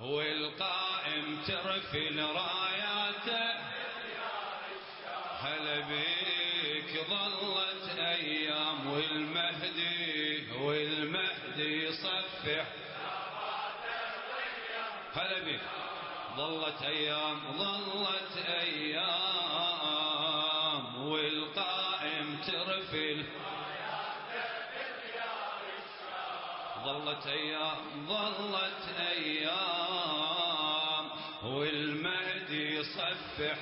والقائم ترفل راياته. هلا بيك ظلت أيام والمهدي والمهدي يصفح هلا بيك ظلت أيام ظلت أيام والقائم ترفل. ظلت أيام ظلت أيام. والمهدي يصفح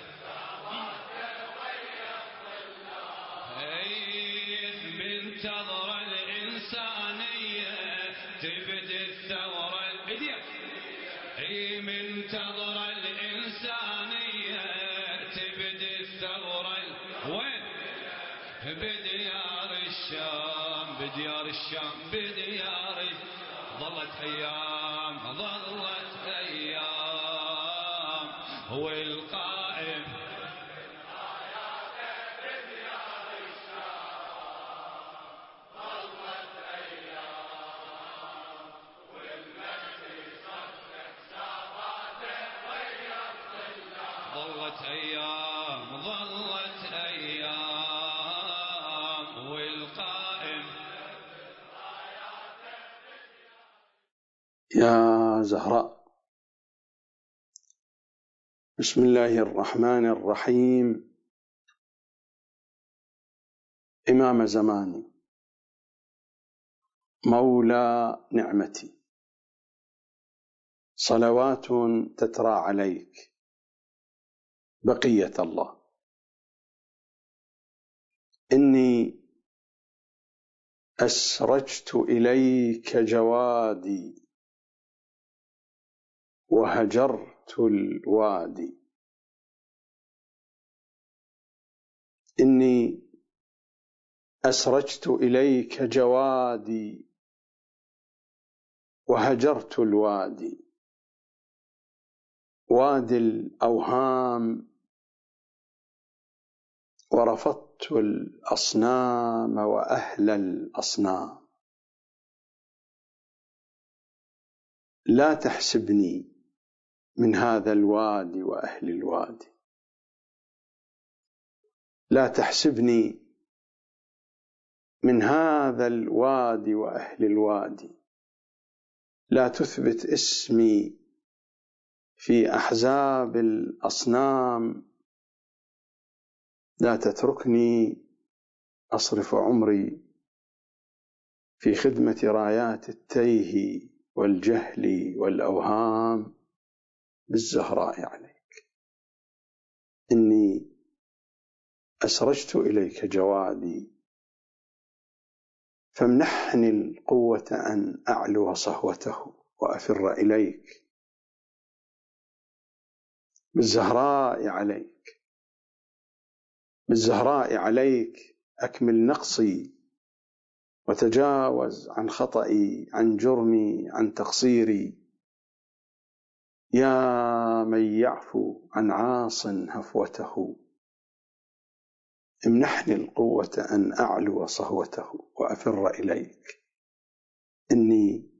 يا زهراء بسم الله الرحمن الرحيم. إمام زماني. مولى نعمتي. صلوات تترى عليك. بقية الله. إني أسرجت إليك جوادي. وهجرت الوادي. إني أسرجت إليك جوادي. وهجرت الوادي. وادي الأوهام. ورفضت الأصنام وأهل الأصنام. لا تحسبني من هذا الوادي وأهل الوادي. لا تحسبني من هذا الوادي وأهل الوادي. لا تثبت اسمي في أحزاب الأصنام. لا تتركني أصرف عمري في خدمة رايات التيه والجهل والأوهام. بالزهراء عليك إني أسرجت إليك جوادي فامنحني القوة أن أعلو صهوته وأفر إليك. بالزهراء عليك بالزهراء عليك أكمل نقصي وتجاوز عن خطئي عن جرمي عن تقصيري. يا من يعفو عن عاص هفوته. امنحني القوة أن أعلو صهوته وأفر إليك. إني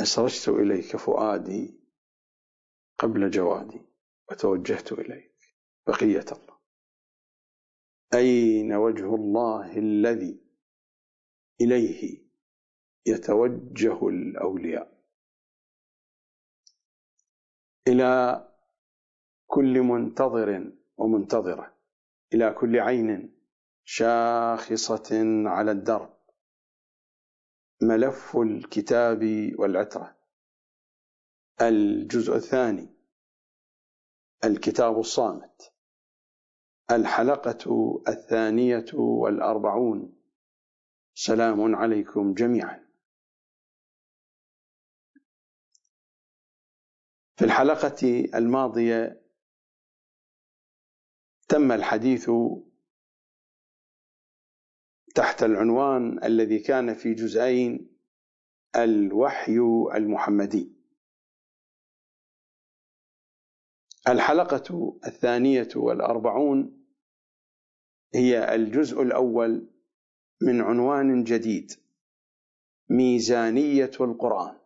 أسرجت إليك فؤادي قبل جوادي وتوجهت إليك. بقية الله. أين وجه الله الذي إليه يتوجه الأولياء؟ إلى كل منتظر ومنتظرة إلى كل عين شاخصة على الدرب. ملف الكتاب والعترة. الجزء الثاني الكتاب الصامت. الحلقة الثانية والأربعون. سلام عليكم جميعا. في الحلقة الماضية تم الحديث تحت العنوان الذي كان في جزئين الوحي المحمدي. الحلقة الثانية والأربعون هي الجزء الأول من عنوان جديد ميزانية القرآن.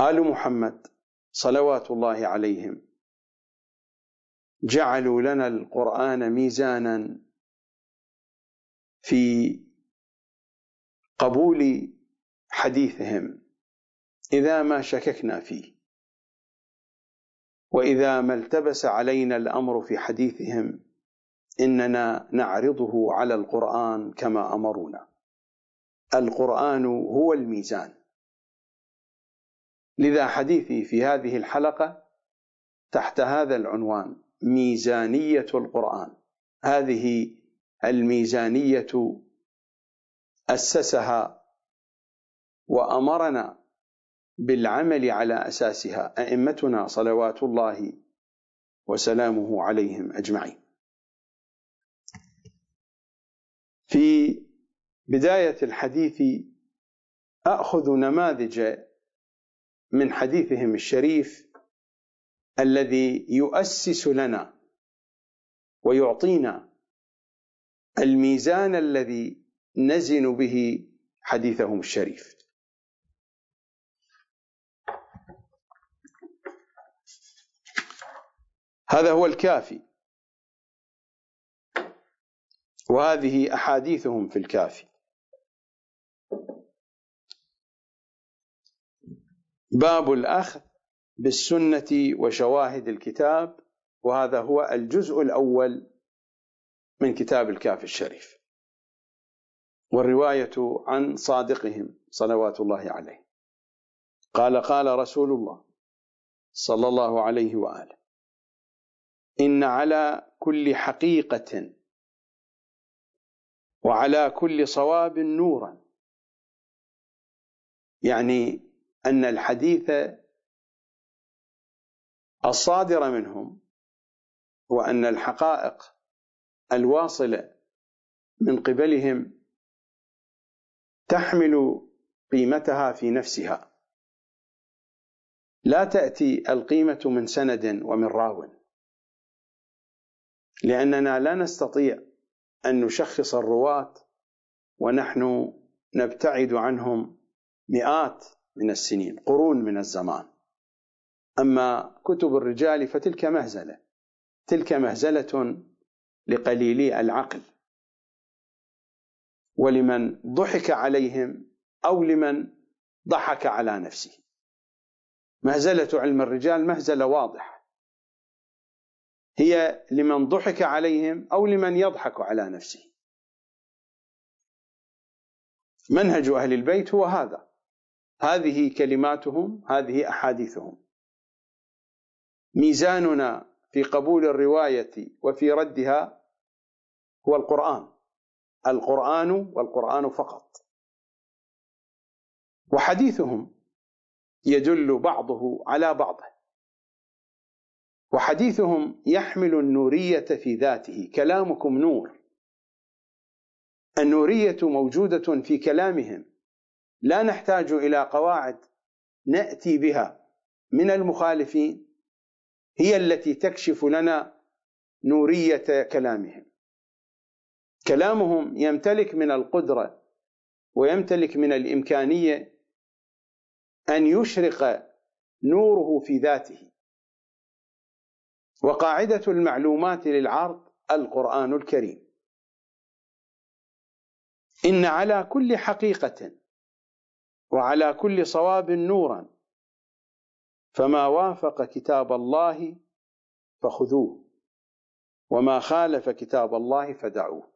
آل محمد صلوات الله عليهم جعلوا لنا القرآن ميزانا في قبول حديثهم إذا ما شككنا فيه وإذا ما التبس علينا الأمر في حديثهم إننا نعرضه على القرآن كما أمرونا. القرآن هو الميزان. لذا حديثي في هذه الحلقة تحت هذا العنوان ميزانية القرآن. هذه الميزانية أسسها وأمرنا بالعمل على أساسها أئمتنا صلوات الله وسلامه عليهم أجمعين. في بداية الحديث أخذ نماذج من حديثهم الشريف الذي يؤسس لنا ويعطينا الميزان الذي نزن به حديثهم الشريف. هذا هو الكافي. وهذه أحاديثهم في الكافي. باب الأخذ بالسنة وشواهد الكتاب وهذا هو الجزء الأول من كتاب الكافي الشريف. والرواية عن صادقهم صلوات الله عليه. قال قال رسول الله صلى الله عليه وآله إن على كل حقيقة وعلى كل صواب نورا. يعني أن الحديث الصادر منهم وان الحقائق الواصلة من قبلهم تحمل قيمتها في نفسها. لا تأتي القيمة من سند ومن راو. لأننا لا نستطيع أن نشخص الرواة ونحن نبتعد عنهم مئات من السنين قرون من الزمان. أما كتب الرجال فتلك مهزلة تلك مهزلة لقليلي العقل. ولمن ضحك عليهم أو لمن ضحك على نفسه. مهزلة علم الرجال مهزلة واضحة. هي لمن ضحك عليهم أو لمن يضحك على نفسه. منهج أهل البيت هو هذا. هذه كلماتهم هذه أحاديثهم. ميزاننا في قبول الرواية وفي ردها هو القرآن. القرآن والقرآن فقط. وحديثهم يدل بعضه على بعضه. وحديثهم يحمل النورية في ذاته كلامكم نور. النورية موجودة في كلامهم. لا نحتاج إلى قواعد نأتي بها من المخالفين هي التي تكشف لنا نورية كلامهم. كلامهم يمتلك من القدرة ويمتلك من الإمكانية أن يشرق نوره في ذاته. وقاعدة المعلومات للعرض القرآن الكريم. إن على كل حقيقة وعلى كل صواب نورا. فما وافق كتاب الله فخذوه وما خالف كتاب الله فدعوه.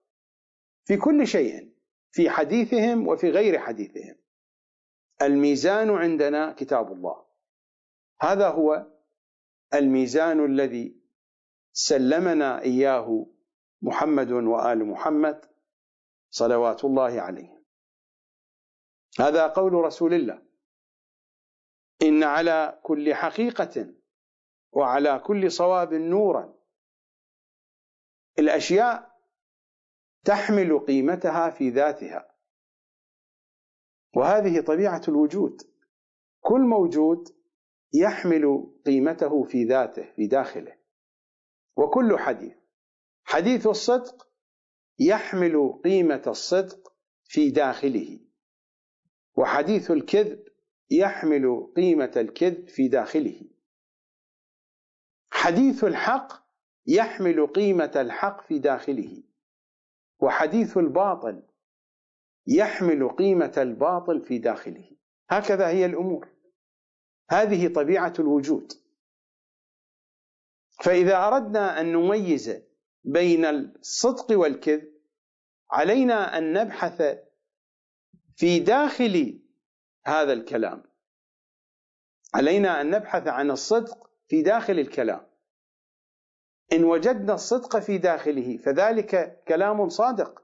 في كل شيء في حديثهم وفي غير حديثهم. الميزان عندنا كتاب الله. هذا هو الميزان الذي سلمنا إياه محمد وآل محمد صلوات الله عليهم هذا قول رسول الله. إن على كل حقيقة وعلى كل صواب نورا. الأشياء تحمل قيمتها في ذاتها. وهذه طبيعة الوجود. كل موجود يحمل قيمته في ذاته في داخله. وكل حديث. حديث الصدق يحمل قيمة الصدق في داخله. وحديث الكذب يحمل قيمة الكذب في داخله. حديث الحق يحمل قيمة الحق في داخله. وحديث الباطل يحمل قيمة الباطل في داخله. هكذا هي الأمور. هذه طبيعة الوجود. فإذا أردنا أن نميز بين الصدق والكذب علينا أن نبحث في داخل هذا الكلام. علينا أن نبحث عن الصدق في داخل الكلام. إن وجدنا الصدق في داخله فذلك كلام صادق.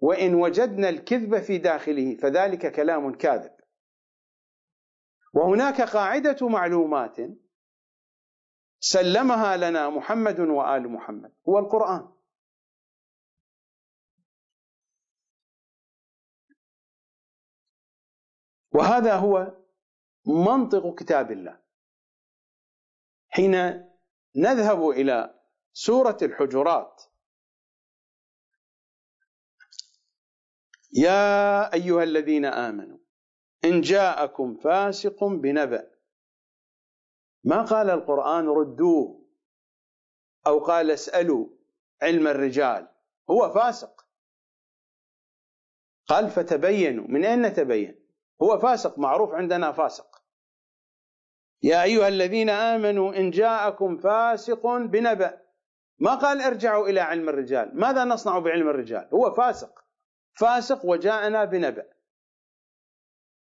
وإن وجدنا الكذب في داخله فذلك كلام كاذب. وهناك قاعدة معلومات سلمها لنا محمد وآل محمد هو القرآن. وهذا هو منطق كتاب الله. حين نذهب إلى سورة الحجرات يا أيها الذين آمنوا إن جاءكم فاسق بنبأ. ما قال القرآن ردوه أو قال اسألوا علم الرجال هو فاسق. قال فتبينوا من أين نتبين هو فاسق معروف عندنا فاسق. يا أيها الذين آمنوا إن جاءكم فاسق بنبأ. ما قال ارجعوا إلى علم الرجال. ماذا نصنع بعلم الرجال؟ هو فاسق. فاسق وجاءنا بنبأ.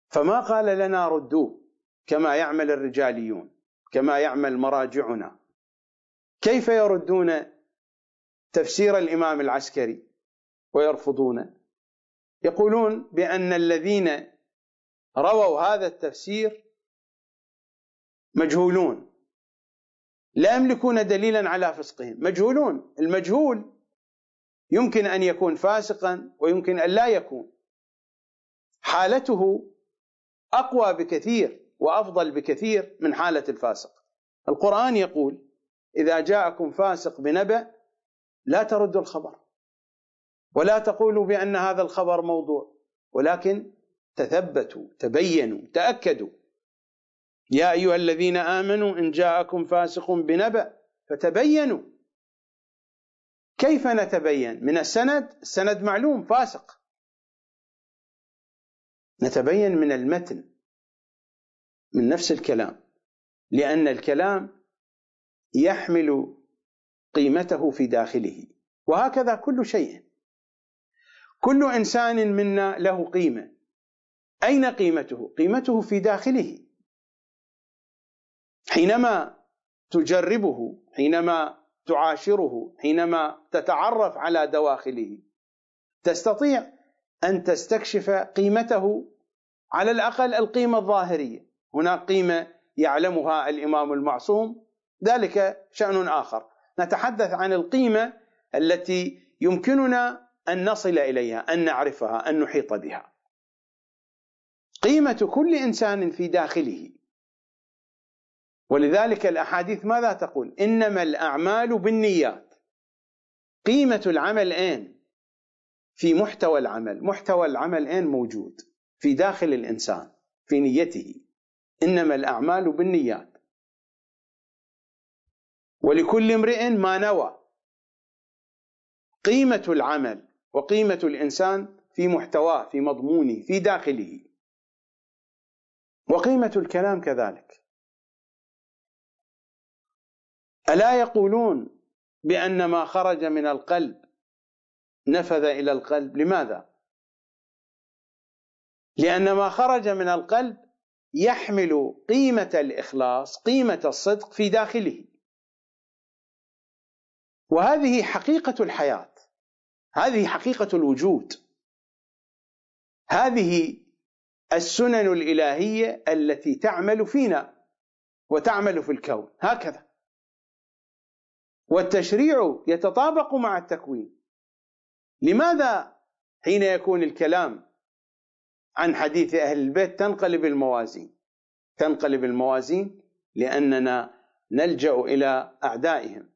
فما قال لنا ردوه كما يعمل الرجاليون كما يعمل مراجعنا. كيف يردون تفسير الإمام العسكري ويرفضون يقولون بأن الذين رووا هذا التفسير مجهولون. لا يملكون دليلا على فسقهم. مجهولون. المجهول يمكن أن يكون فاسقا ويمكن أن لا يكون. حالته أقوى بكثير وأفضل بكثير من حالة الفاسق. القرآن يقول إذا جاءكم فاسق بنبأ لا تردوا الخبر ولا تقولوا بأن هذا الخبر موضوع ولكن تثبتوا تبينوا تأكدوا. يا أيها الذين آمنوا إن جاءكم فاسق بنبأ فتبينوا. كيف نتبين؟ من السند؟ السند معلوم فاسق. نتبين من المتن من نفس الكلام. لأن الكلام يحمل قيمته في داخله. وهكذا كل شيء. كل إنسان منا له قيمة. أين قيمته؟ قيمته في داخله. حينما تجربه حينما تعاشره حينما تتعرف على دواخله تستطيع أن تستكشف قيمته على الأقل القيمة الظاهرية. هناك قيمة يعلمها الإمام المعصوم ذلك شأن آخر. نتحدث عن القيمة التي يمكننا أن نصل إليها أن نعرفها أن نحيط بها. قيمة كل إنسان في داخله. ولذلك الأحاديث ماذا تقول؟ إنما الأعمال بالنيات. قيمة العمل أين؟ في محتوى العمل. محتوى العمل أين موجود؟ في داخل الإنسان في نيته. إنما الأعمال بالنيات. ولكل امرئ ما نوى. قيمة العمل وقيمة الإنسان في محتواه في مضمونه في داخله. وقيمة الكلام كذلك. ألا يقولون بأن ما خرج من القلب نفذ إلى القلب؟ لماذا؟ لأن ما خرج من القلب يحمل قيمة الإخلاص قيمة الصدق في داخله. وهذه حقيقة الحياة هذه حقيقة الوجود. هذه السنن الإلهية التي تعمل فينا وتعمل في الكون. هكذا. والتشريع يتطابق مع التكوين. لماذا حين يكون الكلام عن حديث أهل البيت تنقلب الموازين؟ تنقلب الموازين لأننا نلجأ إلى أعدائهم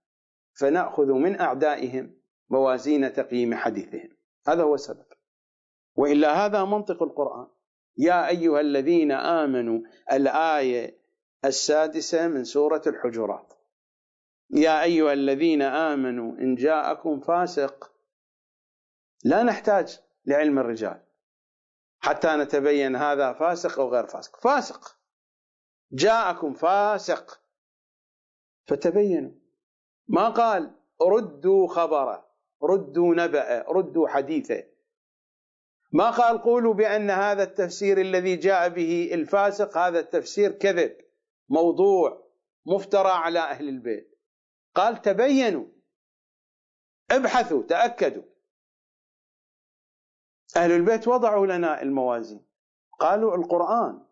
فنأخذ من أعدائهم موازين تقييم حديثهم. هذا هو السبب. وإلا هذا منطق القرآن. يا أيها الذين آمنوا الآية السادسة من سورة الحجرات. يا أيها الذين آمنوا إن جاءكم فاسق لا نحتاج لعلم الرجال حتى نتبين هذا فاسق أو غير فاسق. فاسق. جاءكم فاسق. فتبينوا. ما قال؟ ردوا خبره ردوا نبأ ردوا حديثه. ما قال قولوا بأن هذا التفسير الذي جاء به الفاسق هذا التفسير كذب موضوع مفترى على أهل البيت. قال تبينوا ابحثوا تأكدوا. أهل البيت وضعوا لنا الموازين. قالوا القرآن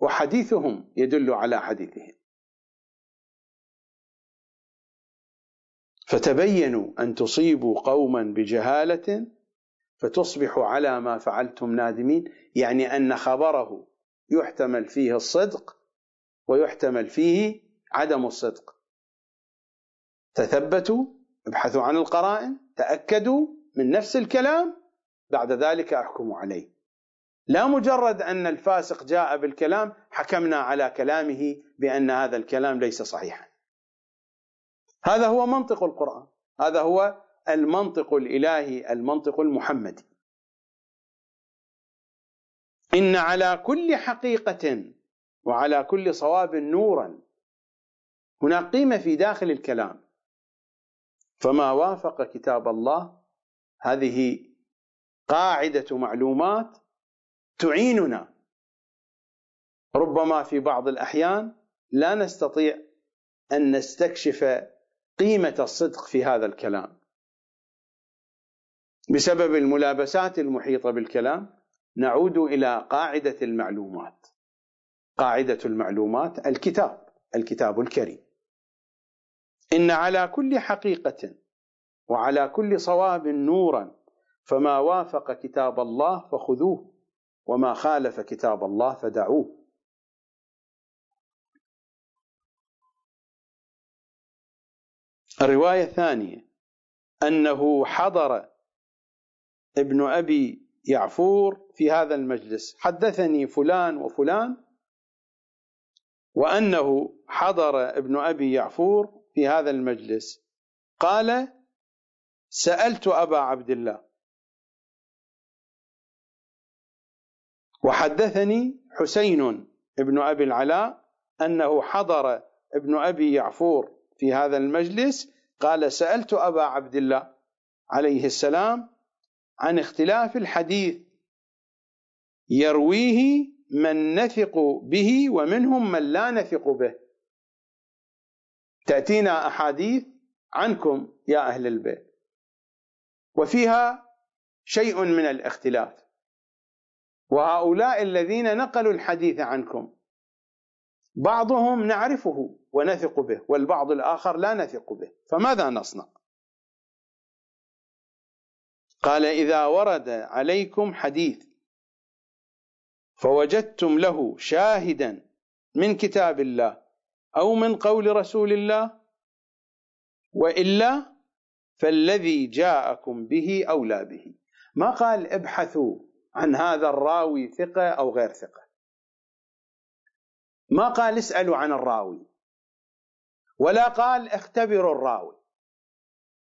وحديثهم يدل على حديثهم. فتبينوا أن تصيبوا قوما بجهالة فتصبحوا على ما فعلتم نادمين يعني أن خبره يحتمل فيه الصدق ويحتمل فيه عدم الصدق. تثبتوا ابحثوا عن القرائن تأكدوا من نفس الكلام بعد ذلك احكموا عليه. لا مجرد أن الفاسق جاء بالكلام حكمنا على كلامه بأن هذا الكلام ليس صحيحا. هذا هو منطق القرآن هذا هو المنطق الإلهي المنطق المحمدي. إن على كل حقيقة وعلى كل صواب نورا هناك قيمة في داخل الكلام. فما وافق كتاب الله هذه قاعدة معلومات تعيننا. ربما في بعض الأحيان لا نستطيع أن نستكشف قيمة الصدق في هذا الكلام. بسبب الملابسات المحيطة بالكلام نعود إلى قاعدة المعلومات. قاعدة المعلومات الكتاب الكتاب الكريم. إن على كل حقيقة وعلى كل صواب نورا فما وافق كتاب الله فخذوه وما خالف كتاب الله فدعوه. الرواية الثانية أنه حضر ابن أبي يعفور في هذا المجلس. حدثني فلان وفلان وأنه حضر ابن أبي يعفور في هذا المجلس. قال سألت أبا عبد الله. وحدثني حسين بن أبي العلاء أنه حضر ابن أبي يعفور في هذا المجلس. قال سألت أبا عبد الله عليه السلام عن اختلاف الحديث. يرويه من نثق به ومنهم من لا نثق به. تأتينا أحاديث عنكم يا أهل البيت. وفيها شيء من الاختلاف. وهؤلاء الذين نقلوا الحديث عنكم بعضهم نعرفه ونثق به والبعض الآخر لا نثق به. فماذا نصنع؟ قال إذا ورد عليكم حديث فوجدتم له شاهدا من كتاب الله أو من قول رسول الله وإلا فالذي جاءكم به أولى به. ما قال ابحثوا عن هذا الراوي ثقة أو غير ثقة؟ ما قال اسألوا عن الراوي ولا قال اختبروا الراوي.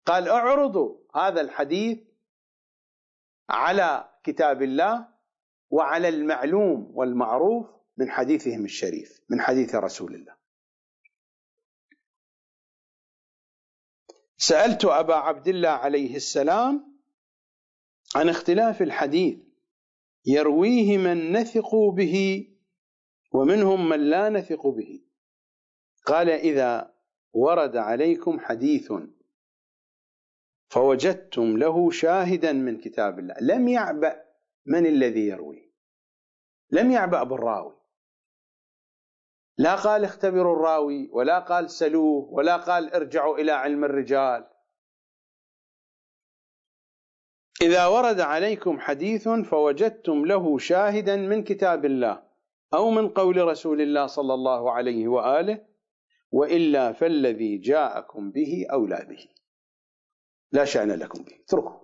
قال اعرضوا هذا الحديث على كتاب الله وعلى المعلوم والمعروف من حديثهم الشريف من حديث رسول الله. سألت أبا عبد الله عليه السلام عن اختلاف الحديث يرويه من نثق به ومنهم من لا نثق به. قال إذا ورد عليكم حديث فوجدتم له شاهدا من كتاب الله. لم يعبأ من الذي يروي؟ لم يعبأ بالراوي لا قال اختبروا الراوي ولا قال سلوه ولا قال ارجعوا إلى علم الرجال. إذا ورد عليكم حديث فوجدتم له شاهدا من كتاب الله أو من قول رسول الله صلى الله عليه وآله وإلا فالذي جاءكم به أولى به. لا شأن لكم به اتركوا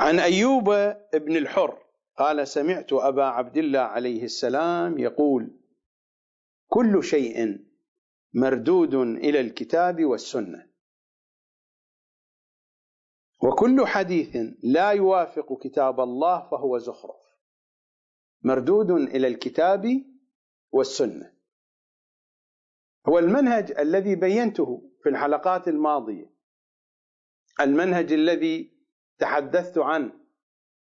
عن أيوب بن الحر قال سمعت أبا عبد الله عليه السلام يقول كل شيء مردود إلى الكتاب والسنة. وكل حديث لا يوافق كتاب الله فهو زخرف. مردود إلى الكتاب والسنة. هو المنهج الذي بينته في الحلقات الماضية. المنهج الذي تحدثت عنه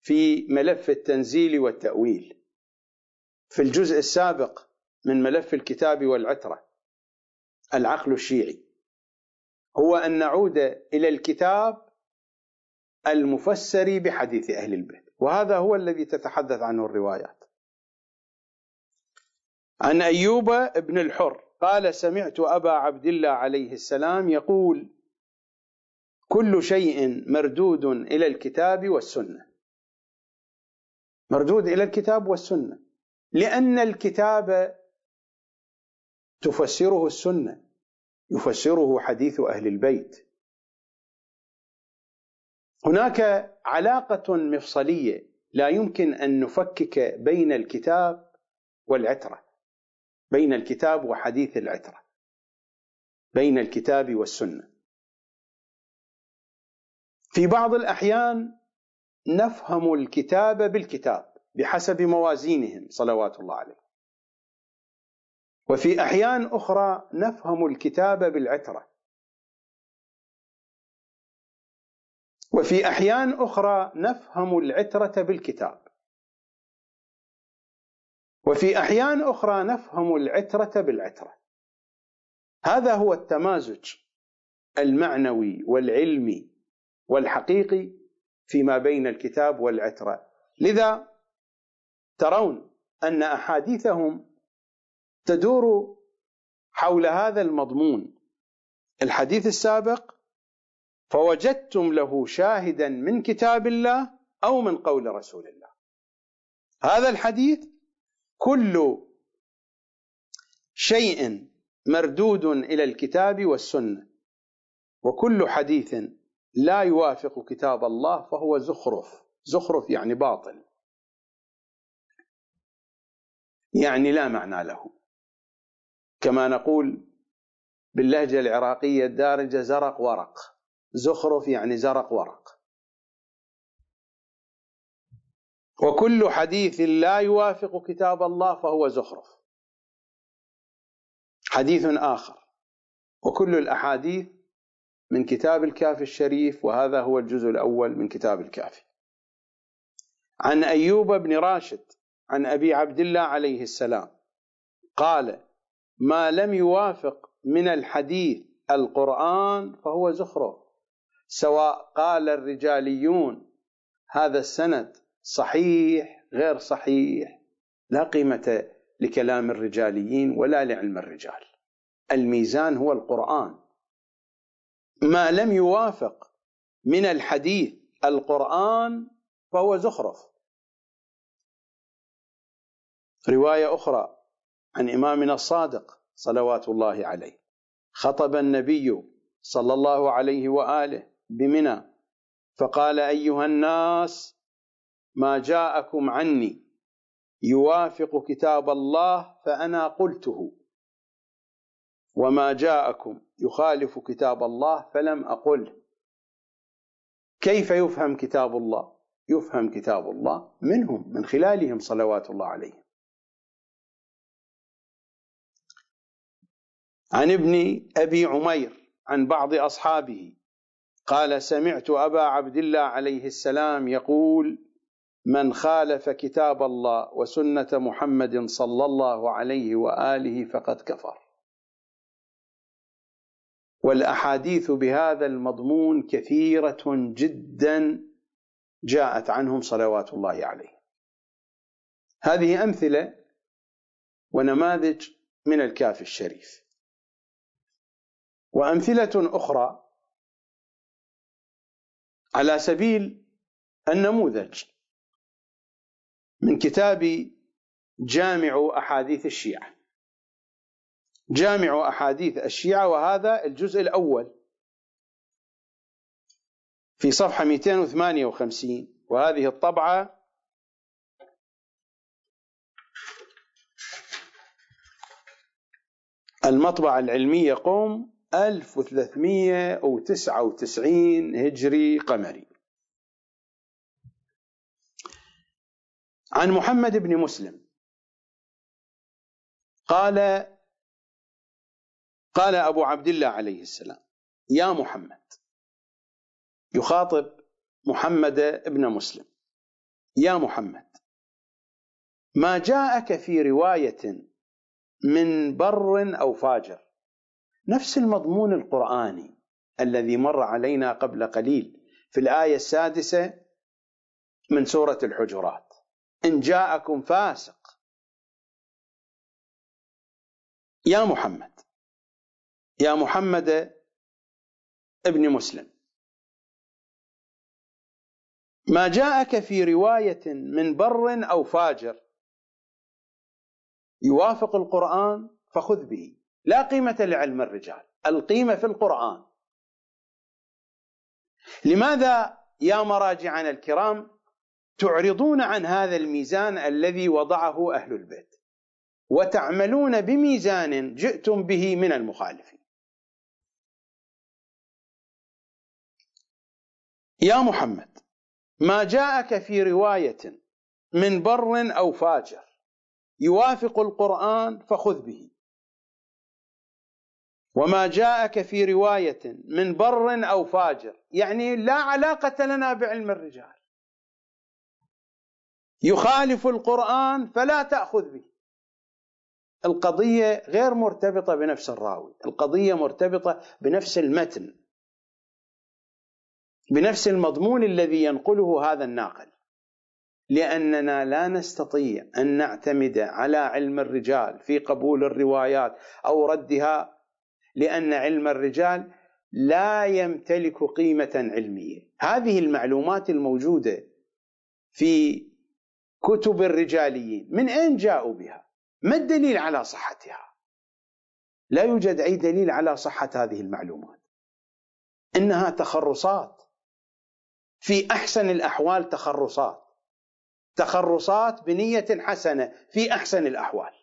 في ملف التنزيل والتأويل. في الجزء السابق من ملف الكتاب والعترة العقل الشيعي. هو أن نعود إلى الكتاب المفسر بحديث أهل البيت. وهذا هو الذي تتحدث عنه الروايات. عن أيوب بن الحر قال سمعت أبا عبد الله عليه السلام يقول كل شيء مردود إلى الكتاب والسنة. مردود إلى الكتاب والسنة. لأن الكتاب تفسره السنة يفسره حديث أهل البيت. هناك علاقة مفصلية لا يمكن أن نفكك بين الكتاب والعترة. بين الكتاب وحديث العترة. بين الكتاب والسنة. في بعض الأحيان نفهم الكتاب بالكتاب بحسب موازينهم صلوات الله عليه وفي أحيان أخرى نفهم الكتاب بالعترة. وفي أحيان أخرى نفهم العترة بالكتاب. وفي أحيان أخرى نفهم العترة بالعترة. هذا هو التمازج المعنوي والعلمي والحقيقي فيما بين الكتاب والعترة. لذا ترون أن أحاديثهم تدور حول هذا المضمون. الحديث السابق فوجدتم له شاهدا من كتاب الله أو من قول رسول الله. هذا الحديث كل شيء مردود إلى الكتاب والسنة وكل حديث لا يوافق كتاب الله فهو زخرف. زخرف يعني باطل. يعني لا معنى له. كما نقول باللهجة العراقية الدارجه زرق ورق. زخرف يعني زرق ورق. وكل حديث لا يوافق كتاب الله فهو زخرف. حديث آخر. وكل الأحاديث من كتاب الكافي الشريف وهذا هو الجزء الأول من كتاب الكافي عن أيوب بن راشد عن أبي عبد الله عليه السلام قال ما لم يوافق من الحديث القرآن فهو زخرف. سواء قال الرجاليون هذا السند صحيح غير صحيح. لا قيمة لكلام الرجاليين ولا لعلم الرجال. الميزان هو القرآن. ما لم يوافق من الحديث القرآن فهو زخرف. رواية أخرى عن إمامنا الصادق صلوات الله عليه. خطب النبي صلى الله عليه وآله بمنى فقال أيها الناس ما جاءكم عني يوافق كتاب الله فأنا قلته. وما جاءكم يخالف كتاب الله فلم أقله كيف يفهم كتاب الله؟ يفهم كتاب الله منهم من خلالهم صلوات الله عليهم. عن ابن أبي عمير عن بعض أصحابه قال سمعت أبا عبد الله عليه السلام يقول من خالف كتاب الله وسنة محمد صلى الله عليه وآله فقد كفر. والأحاديث بهذا المضمون كثيرة جدا جاءت عنهم صلوات الله عليه. هذه أمثلة ونماذج من الكافي الشريف. وأمثلة أخرى على سبيل النموذج. من كتاب جامع أحاديث الشيعة. جامع أحاديث الشيعة وهذا الجزء الأول. في صفحة 258 وهذه الطبعة المطبعة العلمية قوم 1399 هجري قمري. عن محمد بن مسلم. قال قال أبو عبد الله عليه السلام يا محمد يخاطب محمد بن مسلم. يا محمد ما جاءك في رواية من بر أو فاجر؟ نفس المضمون القرآني الذي مر علينا قبل قليل في الآية السادسة من سورة الحجرات. إن جاءكم فاسق. يا محمد. يا محمد ابن مسلم. ما جاءك في رواية من بر أو فاجر يوافق القرآن فخذ به. لا قيمة لعلم الرجال القيمة في القرآن. لماذا يا مراجعنا الكرام تعرضون عن هذا الميزان الذي وضعه أهل البيت وتعملون بميزان جئتم به من المخالفين. يا محمد ما جاءك في رواية من بر أو فاجر يوافق القرآن فخذ به. وما جاءك في رواية من بر أو فاجر يعني لا علاقة لنا بعلم الرجال. يخالف القرآن فلا تأخذ به. القضية غير مرتبطة بنفس الراوي. القضية مرتبطة بنفس المتن. بنفس المضمون الذي ينقله هذا الناقل. لأننا لا نستطيع أن نعتمد على علم الرجال في قبول الروايات أو ردها لأن علم الرجال لا يمتلك قيمة علمية. هذه المعلومات الموجودة في كتب الرجاليين. من أين جاءوا بها؟ ما الدليل على صحتها؟ لا يوجد أي دليل على صحة هذه المعلومات. إنها تخرصات. في أحسن الأحوال تخرصات. تخرصات بنية حسنة في أحسن الأحوال.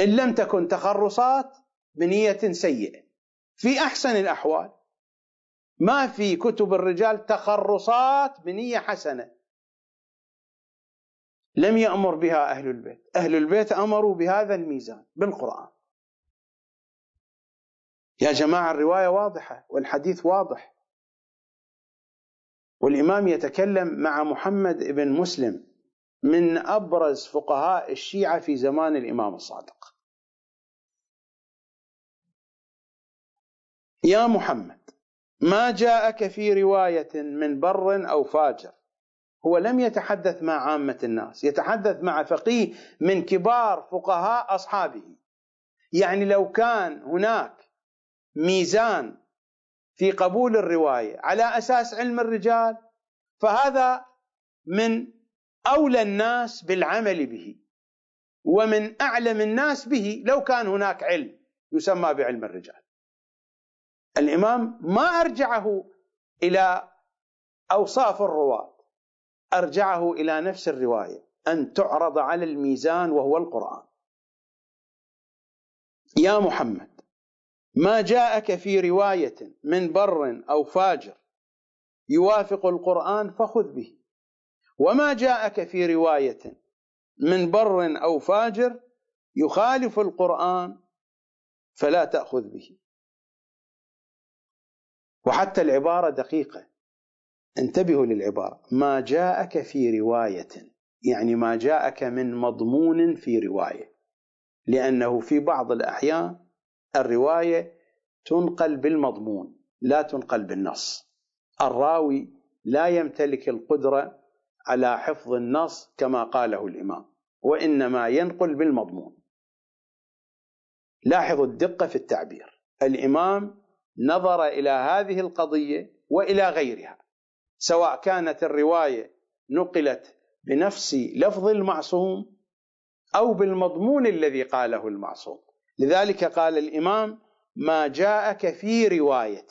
إن لم تكن تخرصات بنية سيئة. في أحسن الأحوال. ما في كتب الرجال تخرصات بنية حسنة. لم يأمر بها أهل البيت. أهل البيت أمروا بهذا الميزان بالقرآن. يا جماعة الرواية واضحة والحديث واضح. والإمام يتكلم مع محمد بن مسلم من أبرز فقهاء الشيعة في زمان الإمام الصادق. يا محمد ما جاءك في رواية من بر أو فاجر؟ هو لم يتحدث مع عامة الناس يتحدث مع فقيه من كبار فقهاء أصحابه. يعني لو كان هناك ميزان في قبول الرواية على أساس علم الرجال فهذا من أولى الناس بالعمل به ومن أعلم الناس به لو كان هناك علم يسمى بعلم الرجال. الإمام ما أرجعه إلى أوصاف الرواة. أرجعه إلى نفس الرواية أن تعرض على الميزان وهو القرآن. يا محمد ما جاءك في رواية من بر أو فاجر يوافق القرآن فخذ به. وما جاءك في رواية من بر أو فاجر يخالف القرآن فلا تأخذ به. وحتى العبارة دقيقة. انتبهوا للعبارة. ما جاءك في رواية يعني ما جاءك من مضمون في رواية. لأنه في بعض الأحيان الرواية تنقل بالمضمون لا تنقل بالنص. الراوي لا يمتلك القدرة على حفظ النص كما قاله الإمام وإنما ينقل بالمضمون. لاحظوا الدقة في التعبير. الإمام نظر إلى هذه القضية وإلى غيرها. سواء كانت الرواية نقلت بنفس لفظ المعصوم أو بالمضمون الذي قاله المعصوم. لذلك قال الإمام ما جاءك في رواية.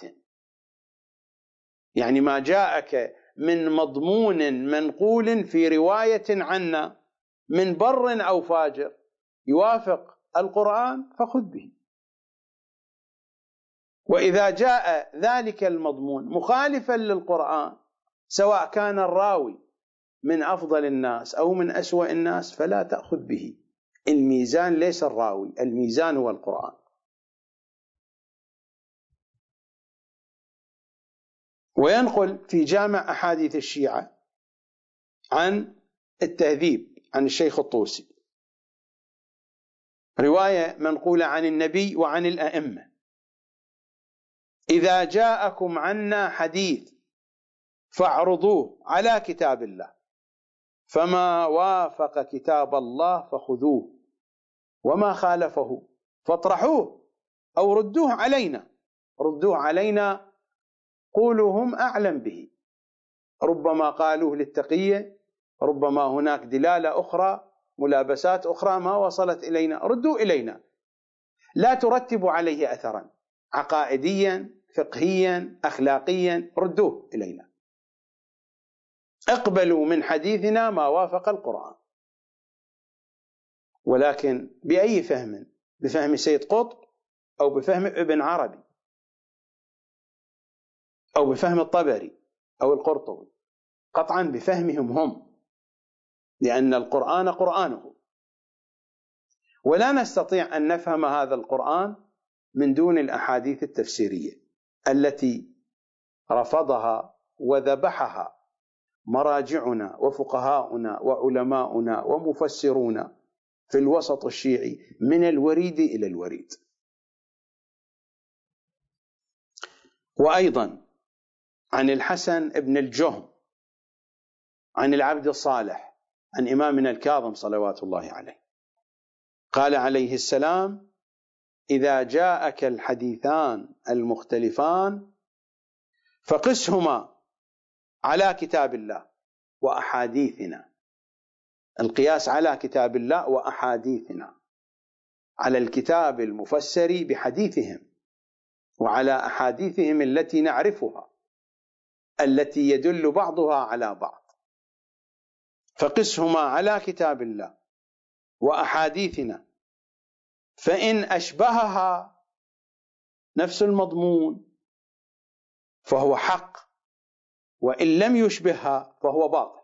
يعني ما جاءك من مضمون منقول في رواية عنا من بر أو فاجر يوافق القرآن فخذ به. وإذا جاء ذلك المضمون مخالفا للقرآن سواء كان الراوي من أفضل الناس أو من أسوأ الناس فلا تأخذ به. الميزان ليس الراوي الميزان هو القرآن. وينقل في جامع أحاديث الشيعة عن التهذيب عن الشيخ الطوسي. رواية منقولة عن النبي وعن الأئمة. إذا جاءكم عنا حديث فاعرضوه على كتاب الله. فما وافق كتاب الله فخذوه. وما خالفه فاطرحوه أو ردوه علينا. ردوه علينا قولوا هم أعلم به. ربما قالوه للتقية ربما هناك دلالة أخرى ملابسات أخرى ما وصلت إلينا. ردوا إلينا. لا ترتبوا عليه اثرا عقائديا فقهيا اخلاقيا ردوه إلينا. أقبلوا من حديثنا ما وافق القرآن. ولكن بأي فهم؟ بفهم سيد قطب أو بفهم ابن عربي أو بفهم الطبري أو القرطبي؟ قطعا بفهمهم هم لأن القرآن قرآنه. ولا نستطيع أن نفهم هذا القرآن من دون الأحاديث التفسيرية التي رفضها وذبحها مراجعنا وفقهاؤنا وعلماؤنا ومفسرونا في الوسط الشيعي من الوريد إلى الوريد. وأيضا عن الحسن بن الجهم عن العبد الصالح عن إمامنا الكاظم صلوات الله عليه. قال عليه السلام إذا جاءك الحديثان المختلفان فقسهما على كتاب الله وأحاديثنا. القياس على كتاب الله وأحاديثنا. على الكتاب المفسر بحديثهم وعلى أحاديثهم التي نعرفها التي يدل بعضها على بعض. فقسهما على كتاب الله وأحاديثنا. فإن أشبهها نفس المضمون فهو حق. وإن لم يشبهها فهو باطل.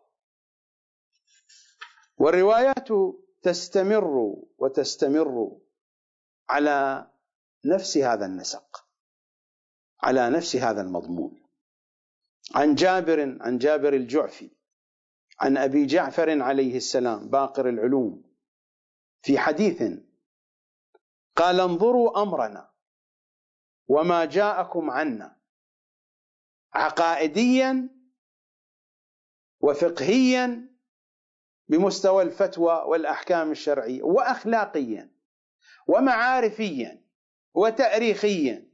والروايات تستمر وتستمر على نفس هذا النسق على نفس هذا المضمون. عن جابر عن جابر الجعفي عن أبي جعفر عليه السلام باقر العلوم في حديث قال انظروا أمرنا وما جاءكم عنا. عقائديا وفقهيا بمستوى الفتوى والأحكام الشرعية واخلاقيا ومعارفيا وتاريخيا.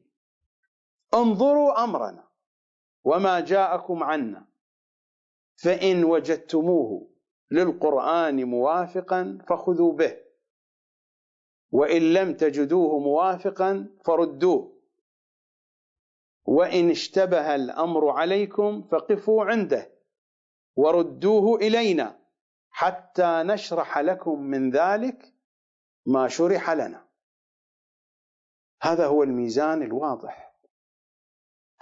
انظروا أمرنا وما جاءكم عنا فإن وجدتموه للقرآن موافقا فخذوا به وإن لم تجدوه موافقا فردوه. وإن اشتبه الأمر عليكم فقفوا عنده وردوه إلينا حتى نشرح لكم من ذلك ما شرح لنا. هذا هو الميزان الواضح.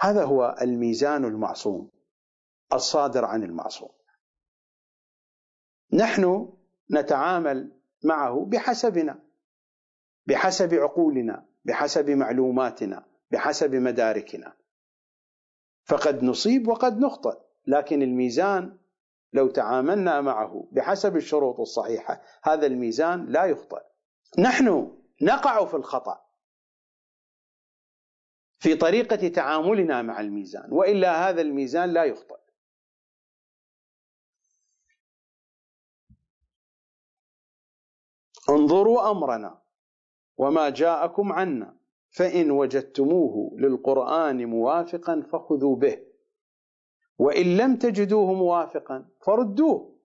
هذا هو الميزان المعصوم الصادر عن المعصوم. نحن نتعامل معه بحسبنا بحسب عقولنا بحسب معلوماتنا. بحسب مداركنا. فقد نصيب وقد نخطئ لكن الميزان لو تعاملنا معه بحسب الشروط الصحيحة هذا الميزان لا يخطئ. نحن نقع في الخطأ. في طريقة تعاملنا مع الميزان وإلا هذا الميزان لا يخطئ. انظروا أمرنا وما جاءكم عنا. فإن وجدتموه للقرآن موافقا فخذوا به. وإن لم تجدوه موافقا فردوه.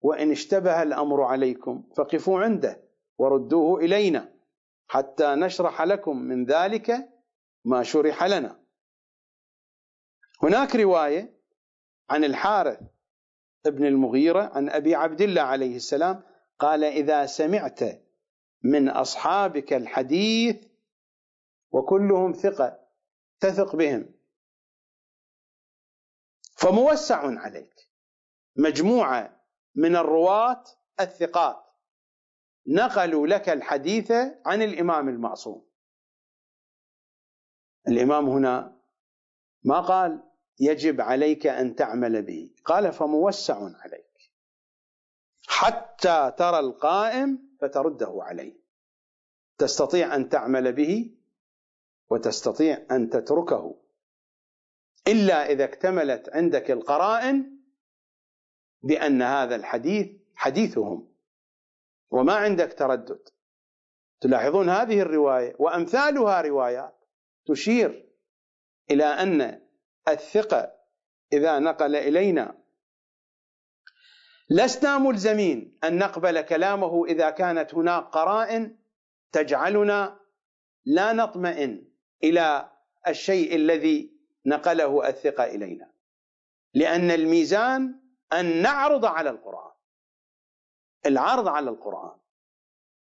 وإن اشتبه الأمر عليكم فقفوا عنده وردوه إلينا حتى نشرح لكم من ذلك ما شرح لنا. هناك رواية عن الحارث ابن المغيرة عن أبي عبد الله عليه السلام قال إذا سمعت من أصحابك الحديث وكلهم ثقة تثق بهم. فموسع عليك. مجموعة من الرواة الثقات. نقلوا لك الحديث عن الإمام المعصوم. الإمام هنا ما قال يجب عليك أن تعمل به. قال فموسع عليك. حتى ترى القائم فترده عليه. تستطيع أن تعمل به؟ وتستطيع أن تتركه. إلا إذا اكتملت عندك القرائن بأن هذا الحديث حديثهم وما عندك تردد. تلاحظون هذه الرواية وأمثالها روايات تشير إلى أن الثقة إذا نقل إلينا لسنا ملزمين أن نقبل كلامه إذا كانت هناك قرائن تجعلنا لا نطمئن إلى الشيء الذي نقله الثقة إلينا. لأن الميزان أن نعرض على القرآن. العرض على القرآن.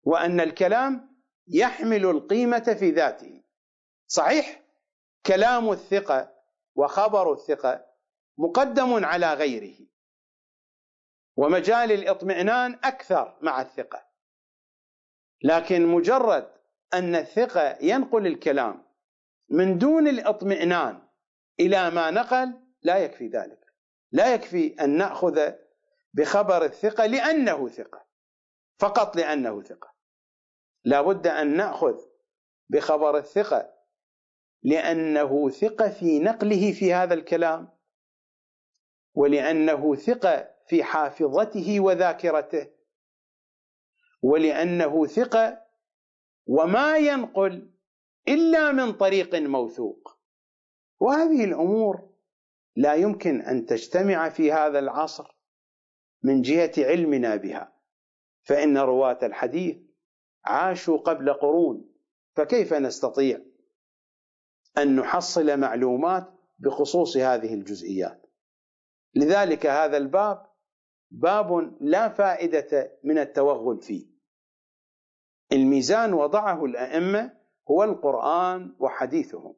وأن الكلام يحمل القيمة في ذاته. صحيح؟ كلام الثقة وخبر الثقة مقدم على غيره. ومجال الاطمئنان أكثر مع الثقة. لكن مجرد أن الثقة ينقل الكلام من دون الاطمئنان إلى ما نقل لا يكفي ذلك. لا يكفي أن نأخذ بخبر الثقة لأنه ثقة. فقط لأنه ثقة. لا بد أن نأخذ بخبر الثقة لأنه ثقة في نقله في هذا الكلام ولأنه ثقة في حافظته وذاكرته ولأنه ثقة وما ينقل إلا من طريق موثوق. وهذه الأمور لا يمكن أن تجتمع في هذا العصر من جهة علمنا بها. فإن رواة الحديث عاشوا قبل قرون فكيف نستطيع أن نحصل معلومات بخصوص هذه الجزئيات؟ لذلك هذا الباب باب لا فائدة من التوغل فيه. الميزان وضعه الأئمة هو القرآن وحديثهم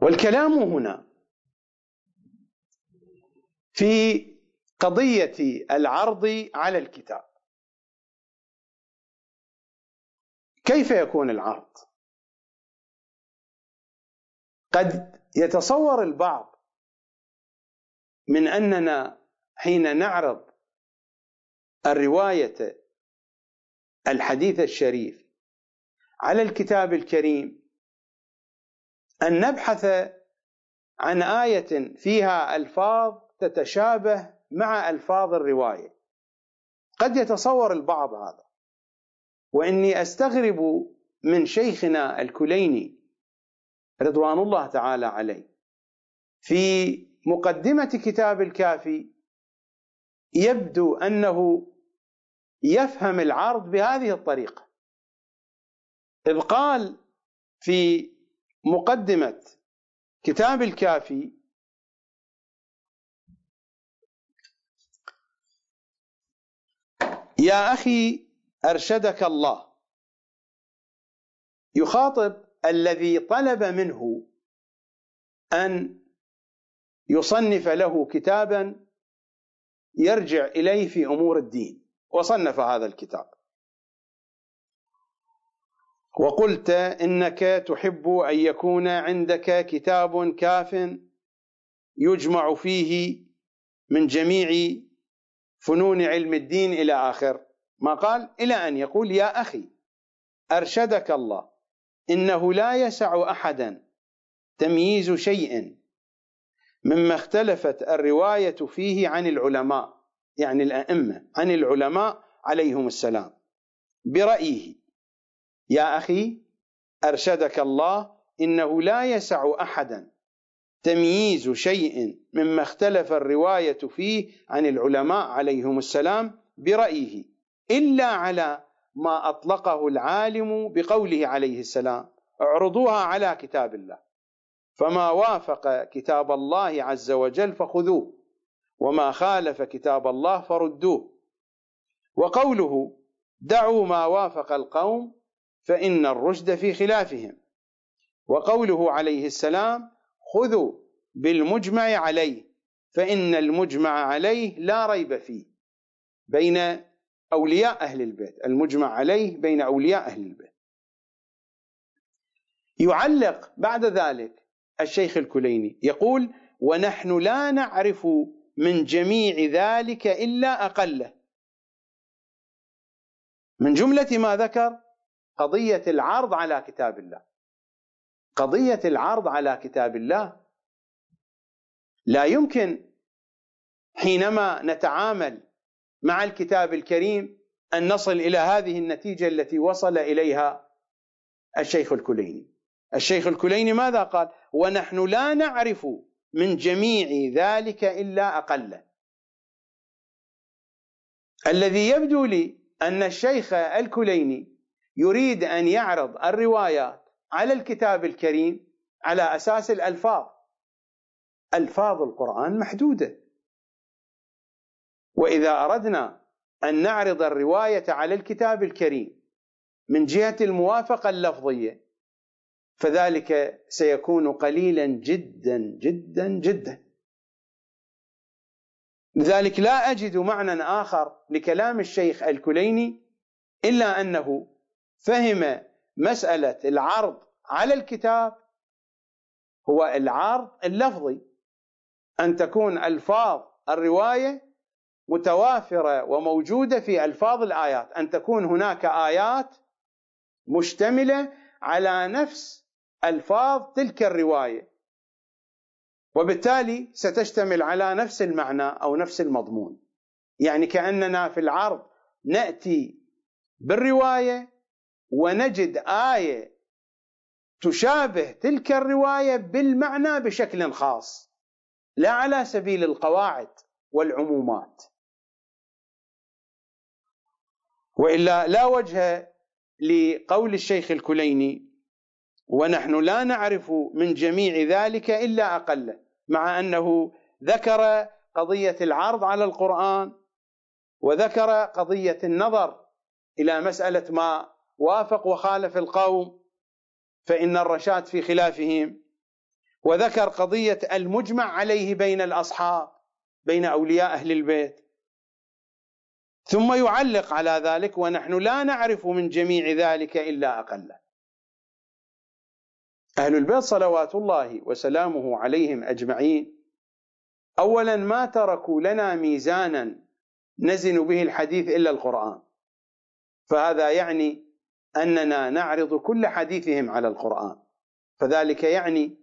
والكلام هنا في قضية العرض على الكتاب. كيف يكون العرض؟ قد يتصور البعض من أننا حين نعرض الرواية الحديث الشريف على الكتاب الكريم أن نبحث عن آية فيها ألفاظ تتشابه مع ألفاظ الرواية. قد يتصور البعض هذا. وإني أستغرب من شيخنا الكليني رضوان الله تعالى عليه في مقدمة كتاب الكافي يبدو أنه يفهم العرض بهذه الطريقة. إذ قال في مقدمة كتاب الكافي يا أخي أرشدك الله. يخاطب الذي طلب منه أن يصنف له كتابا يرجع إليه في أمور الدين. وصنف هذا الكتاب. وقلت إنك تحب أن يكون عندك كتاب كاف يجمع فيه من جميع فنون علم الدين إلى آخر. ما قال؟ إلى أن يقول يا أخي أرشدك الله إنه لا يسع احدا تمييز شيء مما اختلفت الرواية فيه عن العلماء يعني الأئمة عن العلماء عليهم السلام. برأيه يا أخي أرشدك الله إنه لا يسع أحدا تمييز شيء مما اختلف الرواية فيه عن العلماء عليهم السلام برأيه إلا على ما أطلقه العالم بقوله عليه السلام. اعرضوها على كتاب الله. فما وافق كتاب الله عز وجل فخذوه وما خالف كتاب الله فردوه. وقوله دعوا ما وافق القوم فإن الرشد في خلافهم. وقوله عليه السلام خذوا بالمجمع عليه فإن المجمع عليه لا ريب فيه. بين أولياء أهل البيت المجمع عليه بين أولياء أهل البيت. يعلق بعد ذلك الشيخ الكليني يقول ونحن لا نعرف من جميع ذلك إلا أقله. من جملة ما ذكر قضية العرض على كتاب الله. قضية العرض على كتاب الله لا يمكن حينما نتعامل مع الكتاب الكريم أن نصل إلى هذه النتيجة التي وصل إليها الشيخ الكليني. الشيخ الكليني ماذا قال؟ ونحن لا نعرف من جميع ذلك إلا اقله الذي يبدو لي أن الشيخ الكليني يريد أن يعرض الروايات على الكتاب الكريم على أساس الألفاظ. ألفاظ القرآن محدودة. وإذا أردنا أن نعرض الرواية على الكتاب الكريم من جهة الموافقة اللفظية فذلك سيكون قليلا جدا جدا جدا. لذلك لا أجد معنى آخر لكلام الشيخ الكليني إلا أنه فهم مسألة العرض على الكتاب هو العرض اللفظي. أن تكون ألفاظ الرواية متوافرة وموجودة في ألفاظ الآيات. أن تكون هناك آيات مشتملة على نفس ألفاظ تلك الرواية. وبالتالي ستشتمل على نفس المعنى أو نفس المضمون. يعني كأننا في العرض نأتي بالرواية ونجد آية تشابه تلك الرواية بالمعنى بشكل خاص لا على سبيل القواعد والعمومات. وإلا لا وجه لقول الشيخ الكليني ونحن لا نعرف من جميع ذلك إلا اقله مع أنه ذكر قضية العرض على القرآن وذكر قضية النظر إلى مسألة ما وافق وخالف القوم فإن الرشاد في خلافهم وذكر قضية المجمع عليه بين الأصحاب بين أولياء أهل البيت. ثم يعلق على ذلك ونحن لا نعرف من جميع ذلك إلا اقله أهل البيت صلوات الله وسلامه عليهم أجمعين. اولا ما تركوا لنا ميزانا نزن به الحديث إلا القرآن. فهذا يعني أننا نعرض كل حديثهم على القرآن. فذلك يعني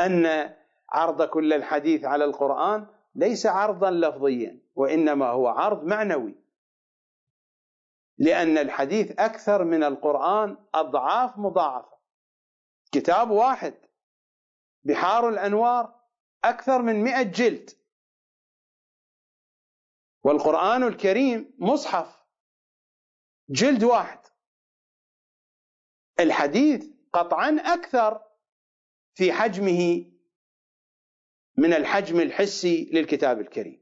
أن عرض كل الحديث على القرآن ليس عرضا لفظيا وإنما هو عرض معنوي. لأن الحديث أكثر من القرآن أضعاف مضاعفة. كتاب واحد. بحار الأنوار أكثر من مئة جلد. والقرآن الكريم مصحف. جلد واحد. الحديث قطعا أكثر في حجمه من الحجم الحسي للكتاب الكريم.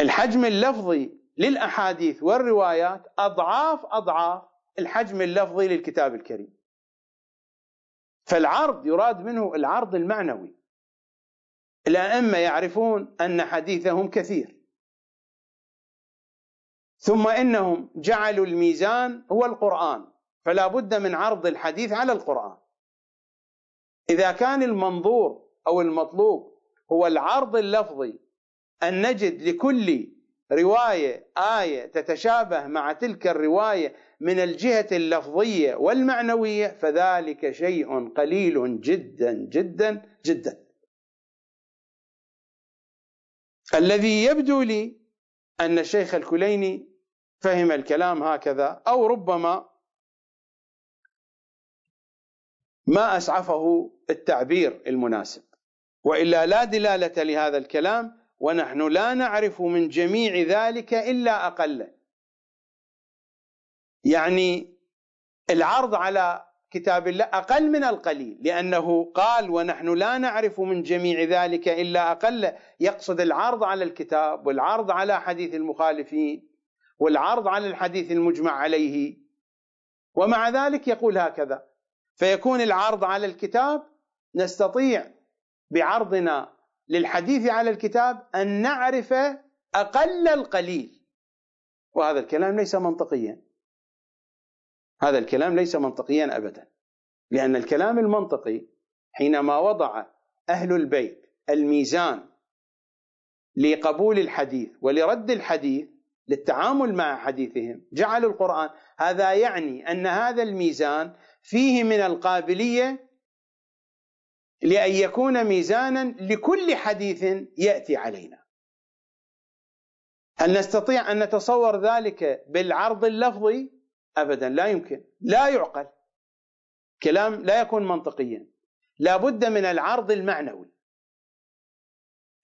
الحجم اللفظي للأحاديث والروايات أضعاف أضعاف الحجم اللفظي للكتاب الكريم. فالعرض يراد منه العرض المعنوي. الأئمة يعرفون أن حديثهم كثير. ثم إنهم جعلوا الميزان هو القرآن فلا بد من عرض الحديث على القرآن. إذا كان المنظور أو المطلوب هو العرض اللفظي أن نجد لكل رواية آية تتشابه مع تلك الرواية من الجهة اللفظية والمعنوية فذلك شيء قليل جدا جدا جدا. الذي يبدو لي أن الشيخ الكليني فهم الكلام هكذا أو ربما ما أسعفه التعبير المناسب. وإلا لا دلالة لهذا الكلام ونحن لا نعرف من جميع ذلك إلا اقله يعني العرض على كتاب الله أقل من القليل لأنه قال ونحن لا نعرف من جميع ذلك إلا أقل. يقصد العرض على الكتاب والعرض على حديث المخالفين والعرض على الحديث المجمع عليه. ومع ذلك يقول هكذا فيكون العرض على الكتاب نستطيع بعرضنا للحديث على الكتاب أن نعرف أقل القليل. وهذا الكلام ليس منطقيا. هذا الكلام ليس منطقيا ابدا لأن الكلام المنطقي حينما وضع أهل البيت الميزان لقبول الحديث ولرد الحديث للتعامل مع حديثهم جعلوا القرآن هذا يعني أن هذا الميزان فيه من القابلية لأن يكون ميزانا لكل حديث يأتي علينا. هل نستطيع أن نتصور ذلك بالعرض اللفظي؟ ابدا لا يمكن لا يعقل. كلام لا يكون منطقيا. لا بد من العرض المعنوي.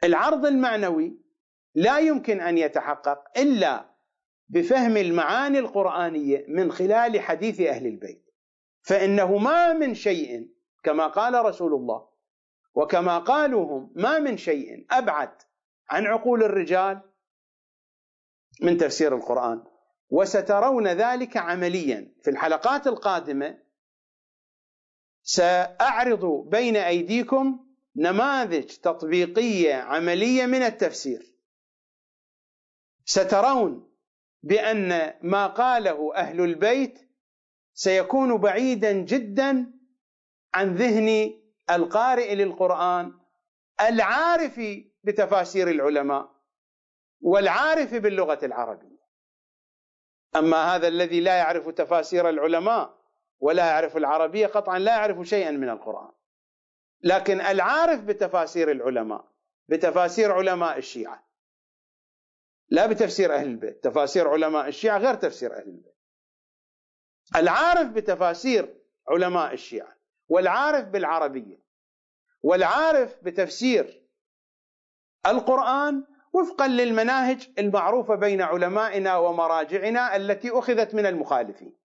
العرض المعنوي لا يمكن أن يتحقق إلا بفهم المعاني القرآنية من خلال حديث أهل البيت. فإنه ما من شيء كما قال رسول الله وكما قالوا هم ما من شيء أبعد عن عقول الرجال من تفسير القرآن. وسترون ذلك عمليا. في الحلقات القادمة سأعرض بين أيديكم نماذج تطبيقية عملية من التفسير. سترون بأن ما قاله أهل البيت سيكون بعيدا جدا عن ذهن القارئ للقرآن العارف بتفاسير العلماء والعارف باللغة العربية. أما هذا الذي لا يعرف تفاسير العلماء ولا يعرف العربية قطعا لا يعرف شيئا من القرآن. لكن العارف بتفاسير العلماء بتفاسير علماء الشيعة. لا بتفسير أهل البيت تفاسير علماء الشيعة غير تفسير أهل البيت. العارف بتفاسير علماء الشيعة والعارف بالعربية والعارف بتفسير القرآن وفقا للمناهج المعروفة بين علمائنا ومراجعنا التي أخذت من المخالفين.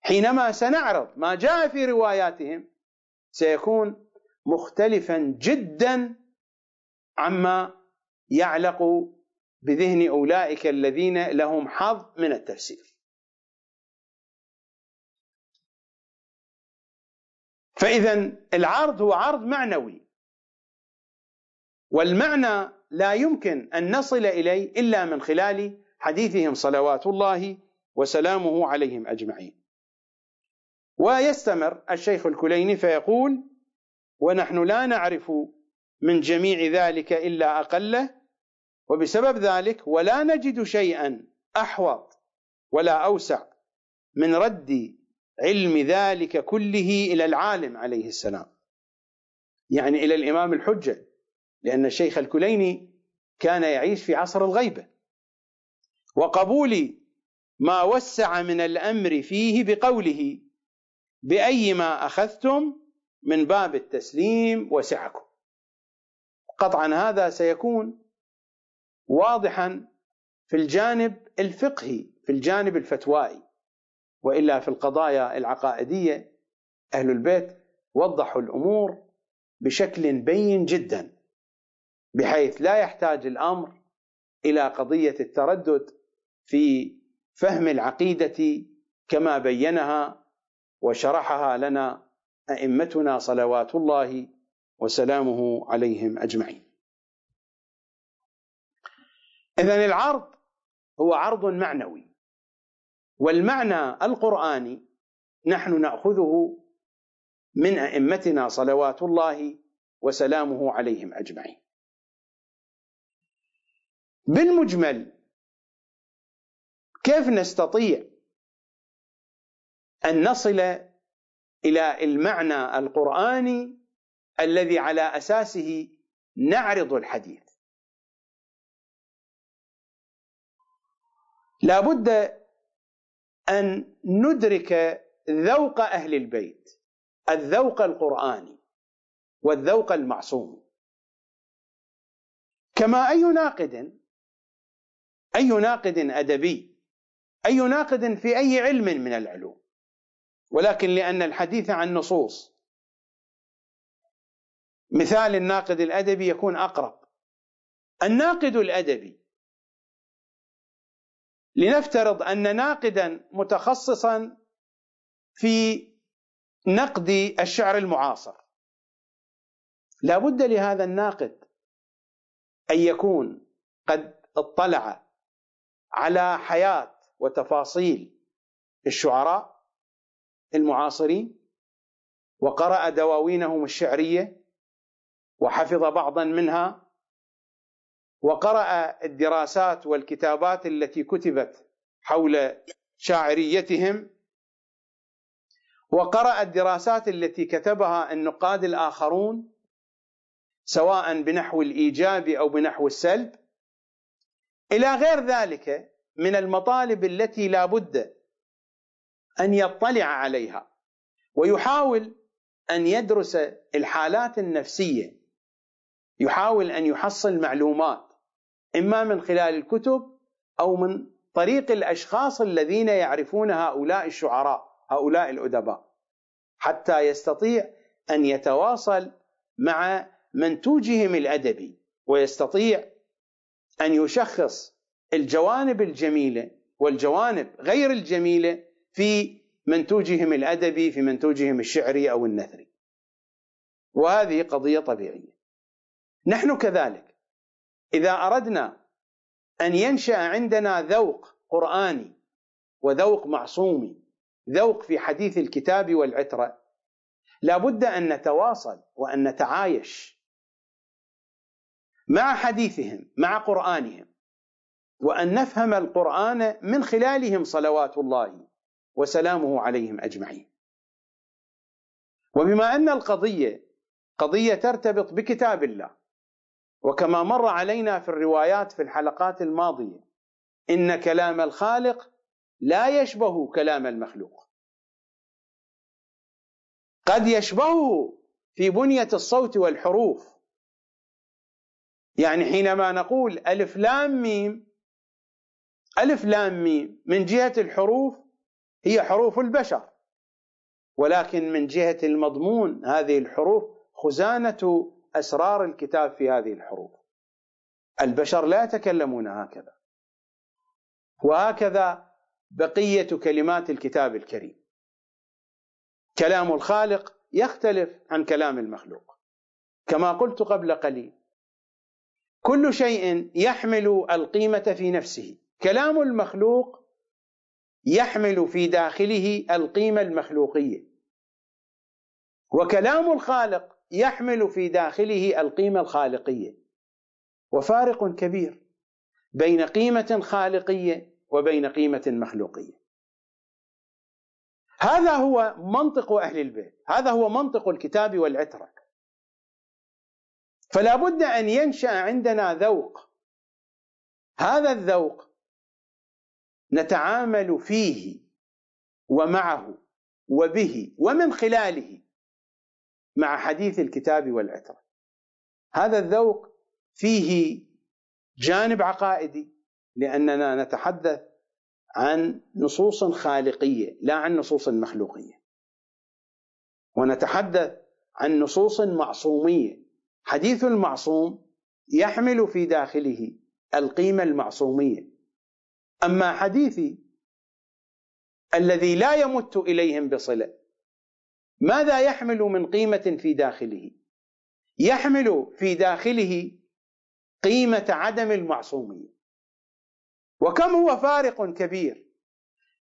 حينما سنعرض ما جاء في رواياتهم سيكون مختلفا جدا عما يعلق بذهن أولئك الذين لهم حظ من التفسير فاذا العرض هو عرض معنوي والمعنى لا يمكن أن نصل إليه إلا من خلال حديثهم صلوات الله وسلامه عليهم أجمعين. ويستمر الشيخ الكليني فيقول: ونحن لا نعرف من جميع ذلك إلا أقله وبسبب ذلك ولا نجد شيئا أحوط ولا أوسع من رد علم ذلك كله إلى العالم عليه السلام. يعني إلى الإمام الحجه لأن الشيخ الكليني كان يعيش في عصر الغيبة. وقبول ما وسع من الأمر فيه بقوله بأي ما أخذتم من باب التسليم وسعكم. قطعا هذا سيكون واضحا في الجانب الفقهي في الجانب الفتوائي وإلا في القضايا العقائدية أهل البيت وضحوا الأمور بشكل بين جدا. بحيث لا يحتاج الأمر إلى قضية التردد في فهم العقيدة كما بينها وشرحها لنا أئمتنا صلوات الله وسلامه عليهم أجمعين. اذا العرض هو عرض معنوي والمعنى القرآني نحن نأخذه من أئمتنا صلوات الله وسلامه عليهم أجمعين. بالمجمل كيف نستطيع أن نصل إلى المعنى القرآني الذي على أساسه نعرض الحديث؟ لا بد أن ندرك ذوق أهل البيت الذوق القرآني والذوق المعصوم. كما أي ناقد أي ناقد أدبي؟ أي ناقد في أي علم من العلوم؟ ولكن لأن الحديث عن نصوص. مثال الناقد الأدبي يكون أقرب. الناقد الأدبي. لنفترض أن ناقدا متخصصا في نقد الشعر المعاصر. لا بد لهذا الناقد أن يكون قد اطلع على حياة وتفاصيل الشعراء المعاصرين وقرأ دواوينهم الشعرية وحفظ بعضا منها وقرأ الدراسات والكتابات التي كتبت حول شاعريتهم وقرأ الدراسات التي كتبها النقاد الآخرون سواء بنحو الإيجاب أو بنحو السلب. إلى غير ذلك من المطالب التي لا بد أن يطلع عليها ويحاول أن يدرس الحالات النفسية يحاول أن يحصل معلومات إما من خلال الكتب أو من طريق الأشخاص الذين يعرفون هؤلاء الشعراء هؤلاء الأدباء حتى يستطيع أن يتواصل مع منتوجهم الأدبي ويستطيع أن يشخص الجوانب الجميلة والجوانب غير الجميلة في منتوجهم الأدبي في منتوجهم الشعري أو النثري. وهذه قضية طبيعية. نحن كذلك إذا أردنا أن ينشأ عندنا ذوق قرآني وذوق معصومي ذوق في حديث الكتاب والعترة لا بد أن نتواصل وأن نتعايش مع حديثهم مع قرآنهم. وأن نفهم القرآن من خلالهم صلوات الله وسلامه عليهم أجمعين. وبما أن القضية قضية ترتبط بكتاب الله وكما مر علينا في الروايات في الحلقات الماضية إن كلام الخالق لا يشبه كلام المخلوق. قد يشبهه في بنية الصوت والحروف يعني حينما نقول ألف لام ميم ألف لام ميم من جهة الحروف هي حروف البشر ولكن من جهة المضمون هذه الحروف خزانة أسرار الكتاب في هذه الحروف. البشر لا يتكلمون هكذا. وهكذا بقية كلمات الكتاب الكريم. كلام الخالق يختلف عن كلام المخلوق. كما قلت قبل قليل كل شيء يحمل القيمة في نفسه. كلام المخلوق يحمل في داخله القيمة المخلوقية. وكلام الخالق يحمل في داخله القيمة الخالقية. وفارق كبير بين قيمة خالقية وبين قيمة مخلوقية. هذا هو منطق أهل البيت. هذا هو منطق الكتاب والعترة. فلا بد أن ينشأ عندنا ذوق. هذا الذوق نتعامل فيه ومعه وبه ومن خلاله مع حديث الكتاب والعترة. هذا الذوق فيه جانب عقائدي لأننا نتحدث عن نصوص خالقية لا عن نصوص مخلوقية. ونتحدث عن نصوص معصومية. حديث المعصوم يحمل في داخله القيمة المعصومية. أما حديثي الذي لا يمت إليهم بصلة ماذا يحمل من قيمة في داخله؟ يحمل في داخله قيمة عدم المعصومية. وكم هو فارق كبير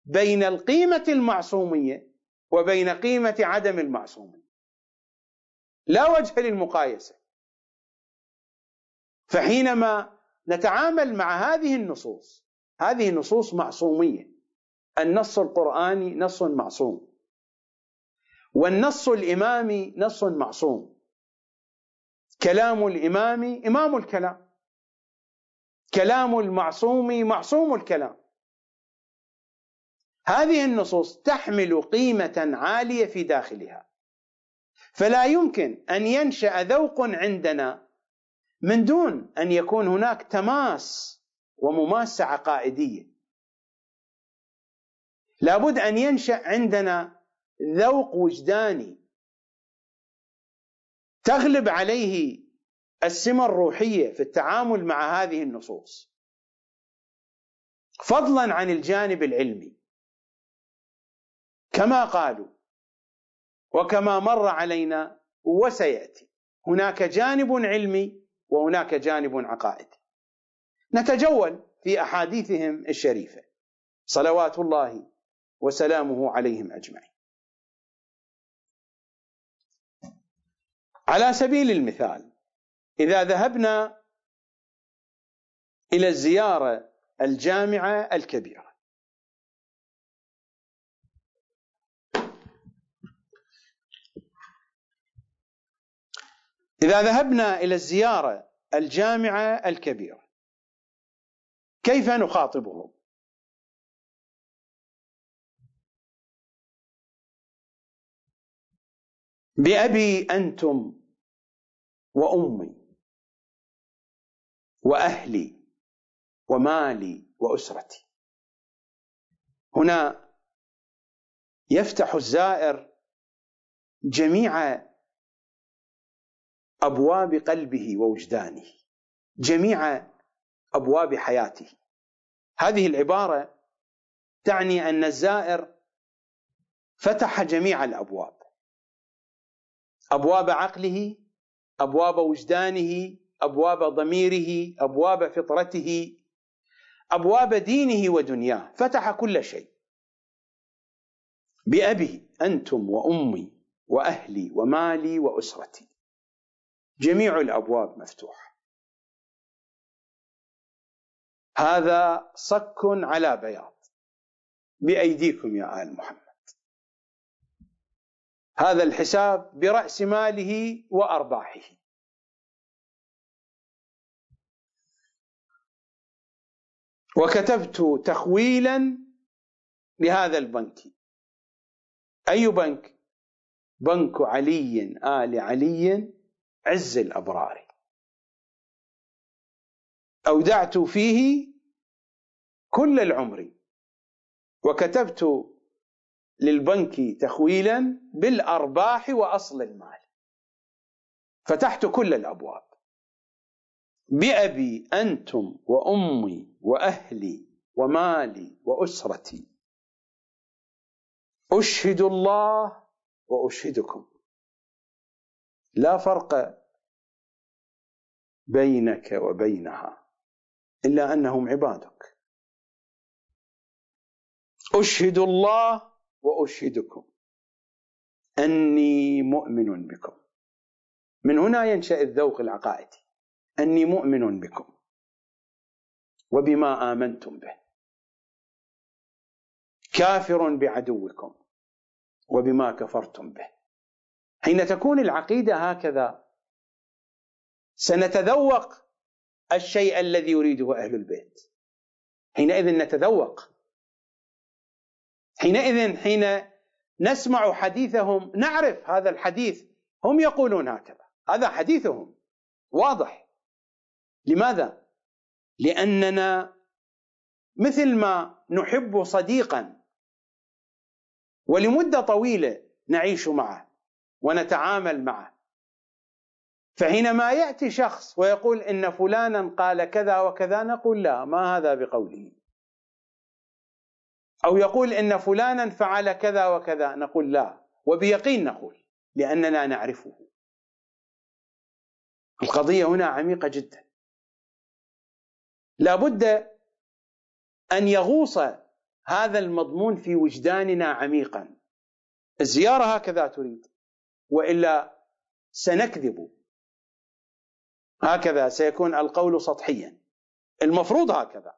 بين القيمة المعصومية وبين قيمة عدم المعصومية؟ لا وجه للمقايسة. فحينما نتعامل مع هذه النصوص هذه نصوص معصومية. النص القرآني نص معصوم. والنص الإمامي نص معصوم. كلام الإمام إمام الكلام. كلام المعصوم معصوم الكلام. هذه النصوص تحمل قيمة عالية في داخلها. فلا يمكن أن ينشأ ذوق عندنا من دون أن يكون هناك تماس ومماسه عقائديه لابد أن ينشأ عندنا ذوق وجداني تغلب عليه السمة الروحية في التعامل مع هذه النصوص. فضلا عن الجانب العلمي. كما قالوا وكما مر علينا وسيأتي هناك جانب علمي وهناك جانب عقائدي نتجول في أحاديثهم الشريفة. صلوات الله وسلامه عليهم أجمعين. على سبيل المثال إذا ذهبنا إلى الزيارة الجامعة الكبيرة إذا ذهبنا إلى الزيارة الجامعة الكبيرة كيف نخاطبهم؟ بأبي أنتم وأمي وأهلي ومالي وأسرتي. هنا يفتح الزائر جميع أبواب قلبه ووجدانه جميع أبواب حياته. هذه العبارة تعني أن الزائر فتح جميع الأبواب. أبواب عقله أبواب وجدانه أبواب ضميره أبواب فطرته أبواب دينه ودنياه. فتح كل شيء. بأبي أنتم وأمي وأهلي ومالي وأسرتي. جميع الأبواب مفتوحة. هذا صك على بياض. بأيديكم يا آل محمد. هذا الحساب برأس ماله وأرباحه. وكتبت تخويلا لهذا البنك. أي بنك؟ بنك علي آل علي. عز الأبرار. أودعت فيه كل العمر. وكتبت للبنك تخويلا بالأرباح وأصل المال. فتحت كل الأبواب. بأبي أنتم وأمي وأهلي ومالي وأسرتي. أشهد الله وأشهدكم. لا فرق بينك وبينها إلا أنهم عبادك. أشهد الله وأشهدكم. أني مؤمن بكم. من هنا ينشأ الذوق العقائدي. أني مؤمن بكم. وبما آمنتم به. كافر بعدوكم. وبما كفرتم به. حين تكون العقيدة هكذا سنتذوق الشيء الذي يريده أهل البيت. حينئذ نتذوق. حينئذ حين نسمع حديثهم نعرف هذا الحديث هم يقولون هكذا. هذا حديثهم. واضح. لماذا؟ لأننا مثل ما نحب صديقا ولمدة طويلة نعيش معه. ونتعامل معه. فحينما يأتي شخص ويقول إن فلانا قال كذا وكذا نقول لا ما هذا بقوله. أو يقول إن فلانا فعل كذا وكذا نقول لا. وبيقين نقول لأننا نعرفه. القضية هنا عميقة جدا. لا بد أن يغوص هذا المضمون في وجداننا عميقا. الزيارة هكذا تريد. وإلا سنكذب. هكذا سيكون القول سطحيا. المفروض هكذا.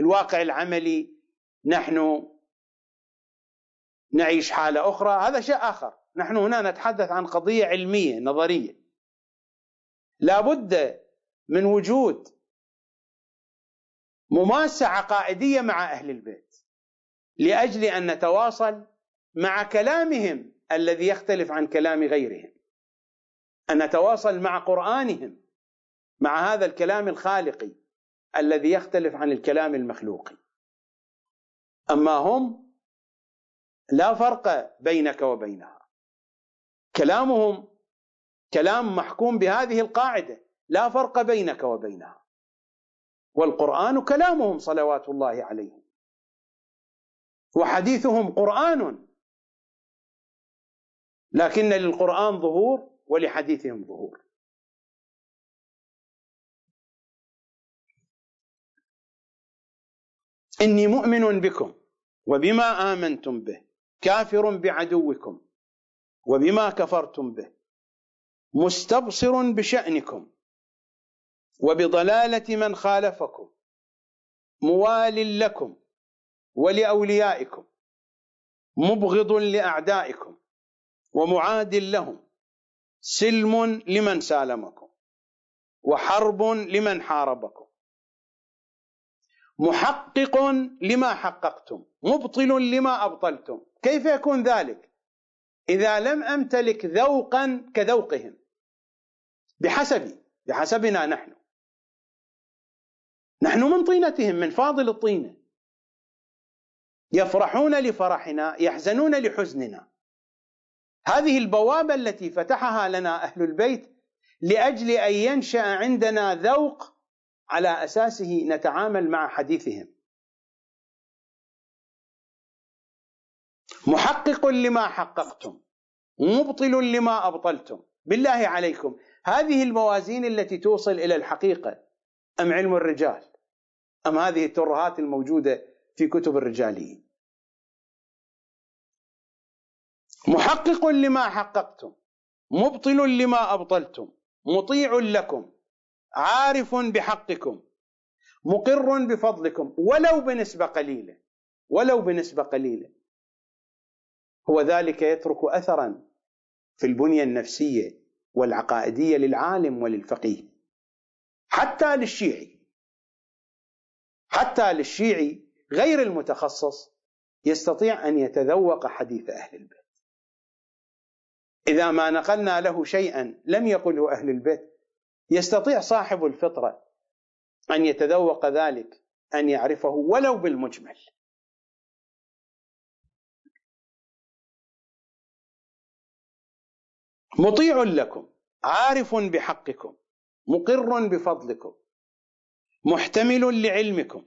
الواقع العملي نحن نعيش حالة أخرى. هذا شيء آخر. نحن هنا نتحدث عن قضية علمية نظرية. لا بد من وجود مماسة عقائدية مع أهل البيت لأجل أن نتواصل مع كلامهم الذي يختلف عن كلام غيرهم. أن نتواصل مع قرآنهم مع هذا الكلام الخالقي الذي يختلف عن الكلام المخلوقي. أما هم لا فرق بينك وبينها. كلامهم كلام محكوم بهذه القاعدة لا فرق بينك وبينها. والقرآن كلامهم صلوات الله عليهم وحديثهم قرآن. لكن للقرآن ظهور ولحديثهم ظهور. إني مؤمن بكم وبما آمنتم به كافر بعدوكم وبما كفرتم به مستبصر بشأنكم وبضلالة من خالفكم موال لكم ولأوليائكم مبغض لأعدائكم. ومعاد لهم. سلم لمن سالمكم. وحرب لمن حاربكم. محقق لما حققتم. مبطل لما أبطلتم. كيف يكون ذلك؟ إذا لم أمتلك ذوقا كذوقهم. بحسبي. بحسبنا نحن. نحن من طينتهم من فاضل الطينه يفرحون لفرحنا يحزنون لحزننا. هذه البوابة التي فتحها لنا أهل البيت لأجل أن ينشأ عندنا ذوق على أساسه نتعامل مع حديثهم. محقق لما حققتم مبطل لما أبطلتم. بالله عليكم. هذه الموازين التي توصل إلى الحقيقة أم علم الرجال؟ أم هذه الترهات الموجودة في كتب الرجاليين؟ محقق لما حققتم مبطل لما أبطلتم مطيع لكم عارف بحقكم مقر بفضلكم ولو بنسبة قليلة ولو بنسبة قليلة. هو ذلك يترك اثرا في البنية النفسية والعقائدية للعالم وللفقيه حتى للشيعي. حتى للشيعي غير المتخصص يستطيع أن يتذوق حديث أهل البيت. إذا ما نقلنا له شيئا لم يقله أهل البيت يستطيع صاحب الفطرة أن يتذوق ذلك أن يعرفه ولو بالمجمل. مطيع لكم عارف بحقكم مقر بفضلكم محتمل لعلمكم.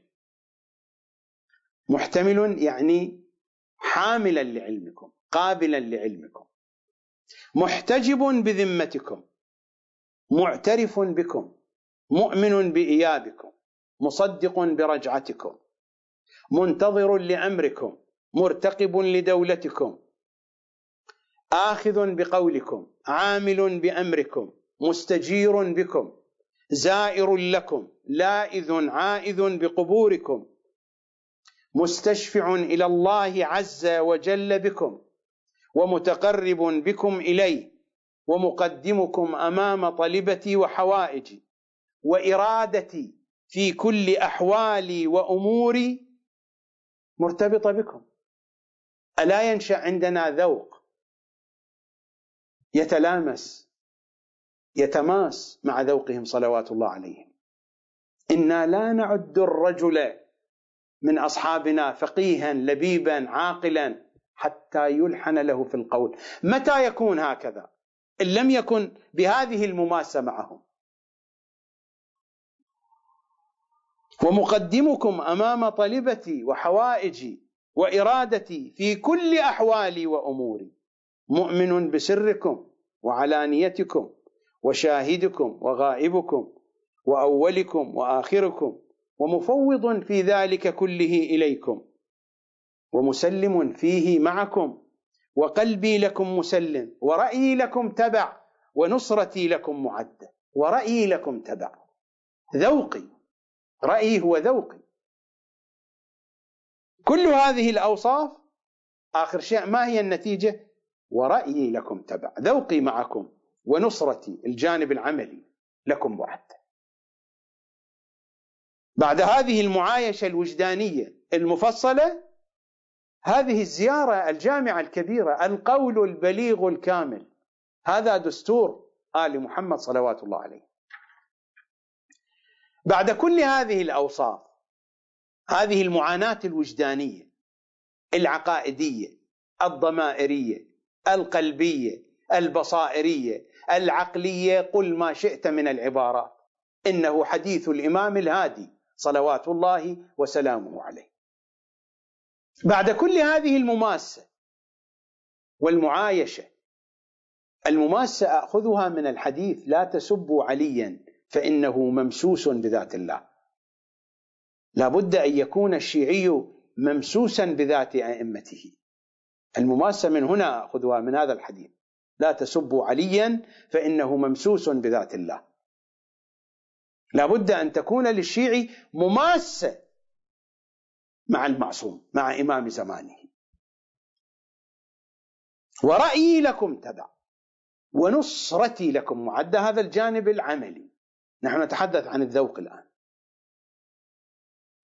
محتمل يعني حاملا لعلمكم قابلا لعلمكم. محتجب بذمتكم معترف بكم مؤمن بإيابكم مصدق برجعتكم منتظر لأمركم مرتقب لدولتكم آخذ بقولكم عامل بأمركم مستجير بكم زائر لكم لائذ عائذ بقبوركم مستشفع إلى الله عز وجل بكم. ومتقرب بكم اليه ومقدمكم أمام طلبتي وحوائجي وإرادتي في كل أحوالي وأموري مرتبطة بكم. ألا ينشأ عندنا ذوق يتلامس يتماس مع ذوقهم صلوات الله عليهم. إنا لا نعد الرجل من أصحابنا فقيها لبيبا عاقلا حتى يلحن له في القول. متى يكون هكذا؟ إن لم يكن بهذه المماسة معهم. ومقدمكم أمام طلبتي وحوائجي وإرادتي في كل أحوالي وأموري. مؤمن بسركم وعلانيتكم وشاهدكم وغائبكم وأولكم وآخركم ومفوض في ذلك كله إليكم. ومسلم فيه معكم وقلبي لكم مسلم ورأيي لكم تبع ونصرتي لكم معدة ورأيي لكم تبع. ذوقي رأيي هو ذوقي. كل هذه الأوصاف آخر شيء ما هي النتيجة؟ ورأيي لكم تبع. ذوقي معكم ونصرتي الجانب العملي لكم معدة بعد هذه المعايشة الوجدانية المفصلة هذه الزيارة الجامعة الكبيرة القول البليغ الكامل هذا دستور آل محمد صلوات الله عليه. بعد كل هذه الأوصاف هذه المعاناة الوجدانية العقائدية الضمائرية القلبية البصائرية العقلية قل ما شئت من العبارات إنه حديث الإمام الهادي صلوات الله وسلامه عليه بعد كل هذه المماسة والمعايشة المماسة أخذها من الحديث لا تسبوا عليا فإنه ممسوس بذات الله. لا بد أن يكون الشيعي ممسوسا بذات أئمته. المماسة من هنا أخذها من هذا الحديث. لا تسبوا عليا فإنه ممسوس بذات الله. لا بد أن تكون للشيعي مماسة مع المعصوم مع إمام زمانه. ورأيي لكم تبع ونصرتي لكم معد هذا الجانب العملي. نحن نتحدث عن الذوق الآن.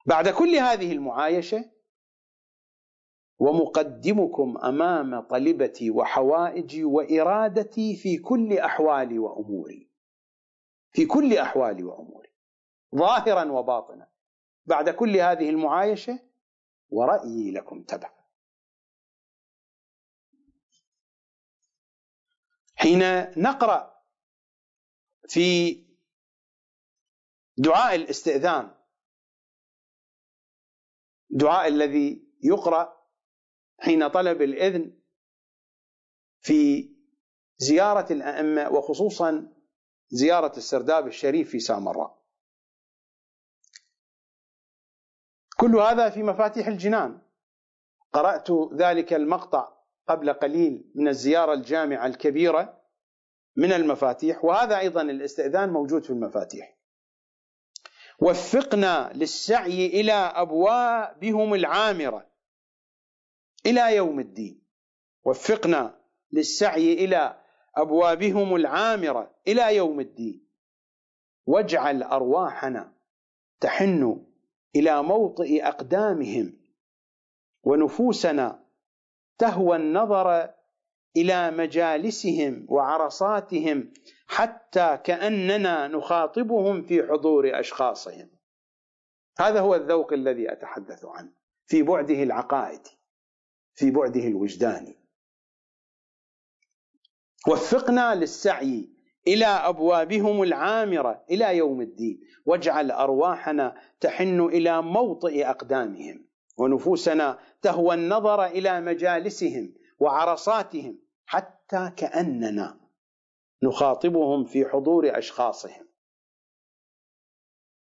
بعد كل هذه المعايشة ومقدمكم أمام طلبتي وحوائجي وإرادتي في كل أحوالي وأموري. في كل أحوالي وأموري. ظاهرا وباطنا. بعد كل هذه المعايشة ورأيي لكم تبع. حين نقرأ في دعاء الاستئذان دعاء الذي يقرأ حين طلب الإذن في زيارة الأئمة وخصوصا زيارة السرداب الشريف في سامراء. كل هذا في مفاتيح الجنان. قرأت ذلك المقطع قبل قليل من الزيارة الجامعة الكبيرة من المفاتيح وهذا أيضا الاستئذان موجود في المفاتيح. وفقنا للسعي إلى أبوابهم العامرة إلى يوم الدين. وفقنا للسعي إلى أبوابهم العامرة إلى يوم الدين. واجعل أرواحنا تحن إلى موطئ أقدامهم ونفوسنا تهوى النظر إلى مجالسهم وعرصاتهم حتى كأننا نخاطبهم في حضور أشخاصهم. هذا هو الذوق الذي أتحدث عنه في بعده العقائدي في بعده الوجداني وفقنا للسعي إلى أبوابهم العامرة إلى يوم الدين. واجعل أرواحنا تحن إلى موطئ أقدامهم ونفوسنا تهوى النظر إلى مجالسهم وعرصاتهم حتى كأننا نخاطبهم في حضور أشخاصهم.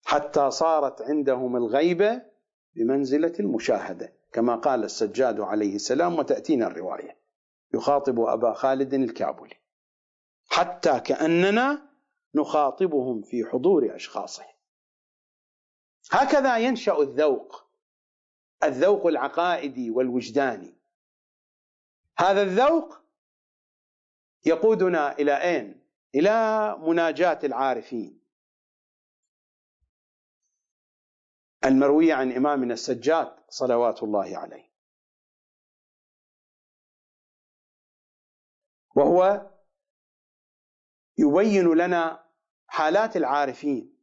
حتى صارت عندهم الغيبه بمنزلة المشاهدة كما قال السجاد عليه السلام وتأتينا الرواية. يخاطب أبا خالد الكابلي. حتى كأننا نخاطبهم في حضور أشخاصهم. هكذا ينشأ الذوق الذوق العقائدي والوجداني. هذا الذوق يقودنا إلى أين؟ إلى مناجاة العارفين. المرويه عن إمامنا السجاد صلوات الله عليه. وهو يبين لنا حالات العارفين.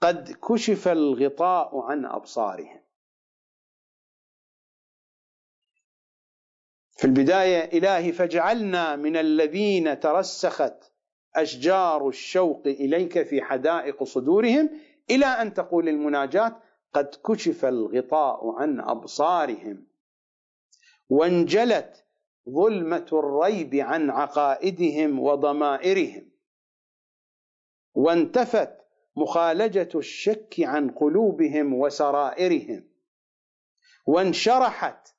قد كشف الغطاء عن أبصارهم. في البداية إلهي فاجعلنا من الذين ترسخت أشجار الشوق إليك في حدائق صدورهم إلى أن تقول المناجاه قد كشف الغطاء عن أبصارهم. وانجلت ظلمة الريب عن عقائدهم وضمائرهم. وانتفت مخالجة الشك عن قلوبهم وسرائرهم. وانشرحت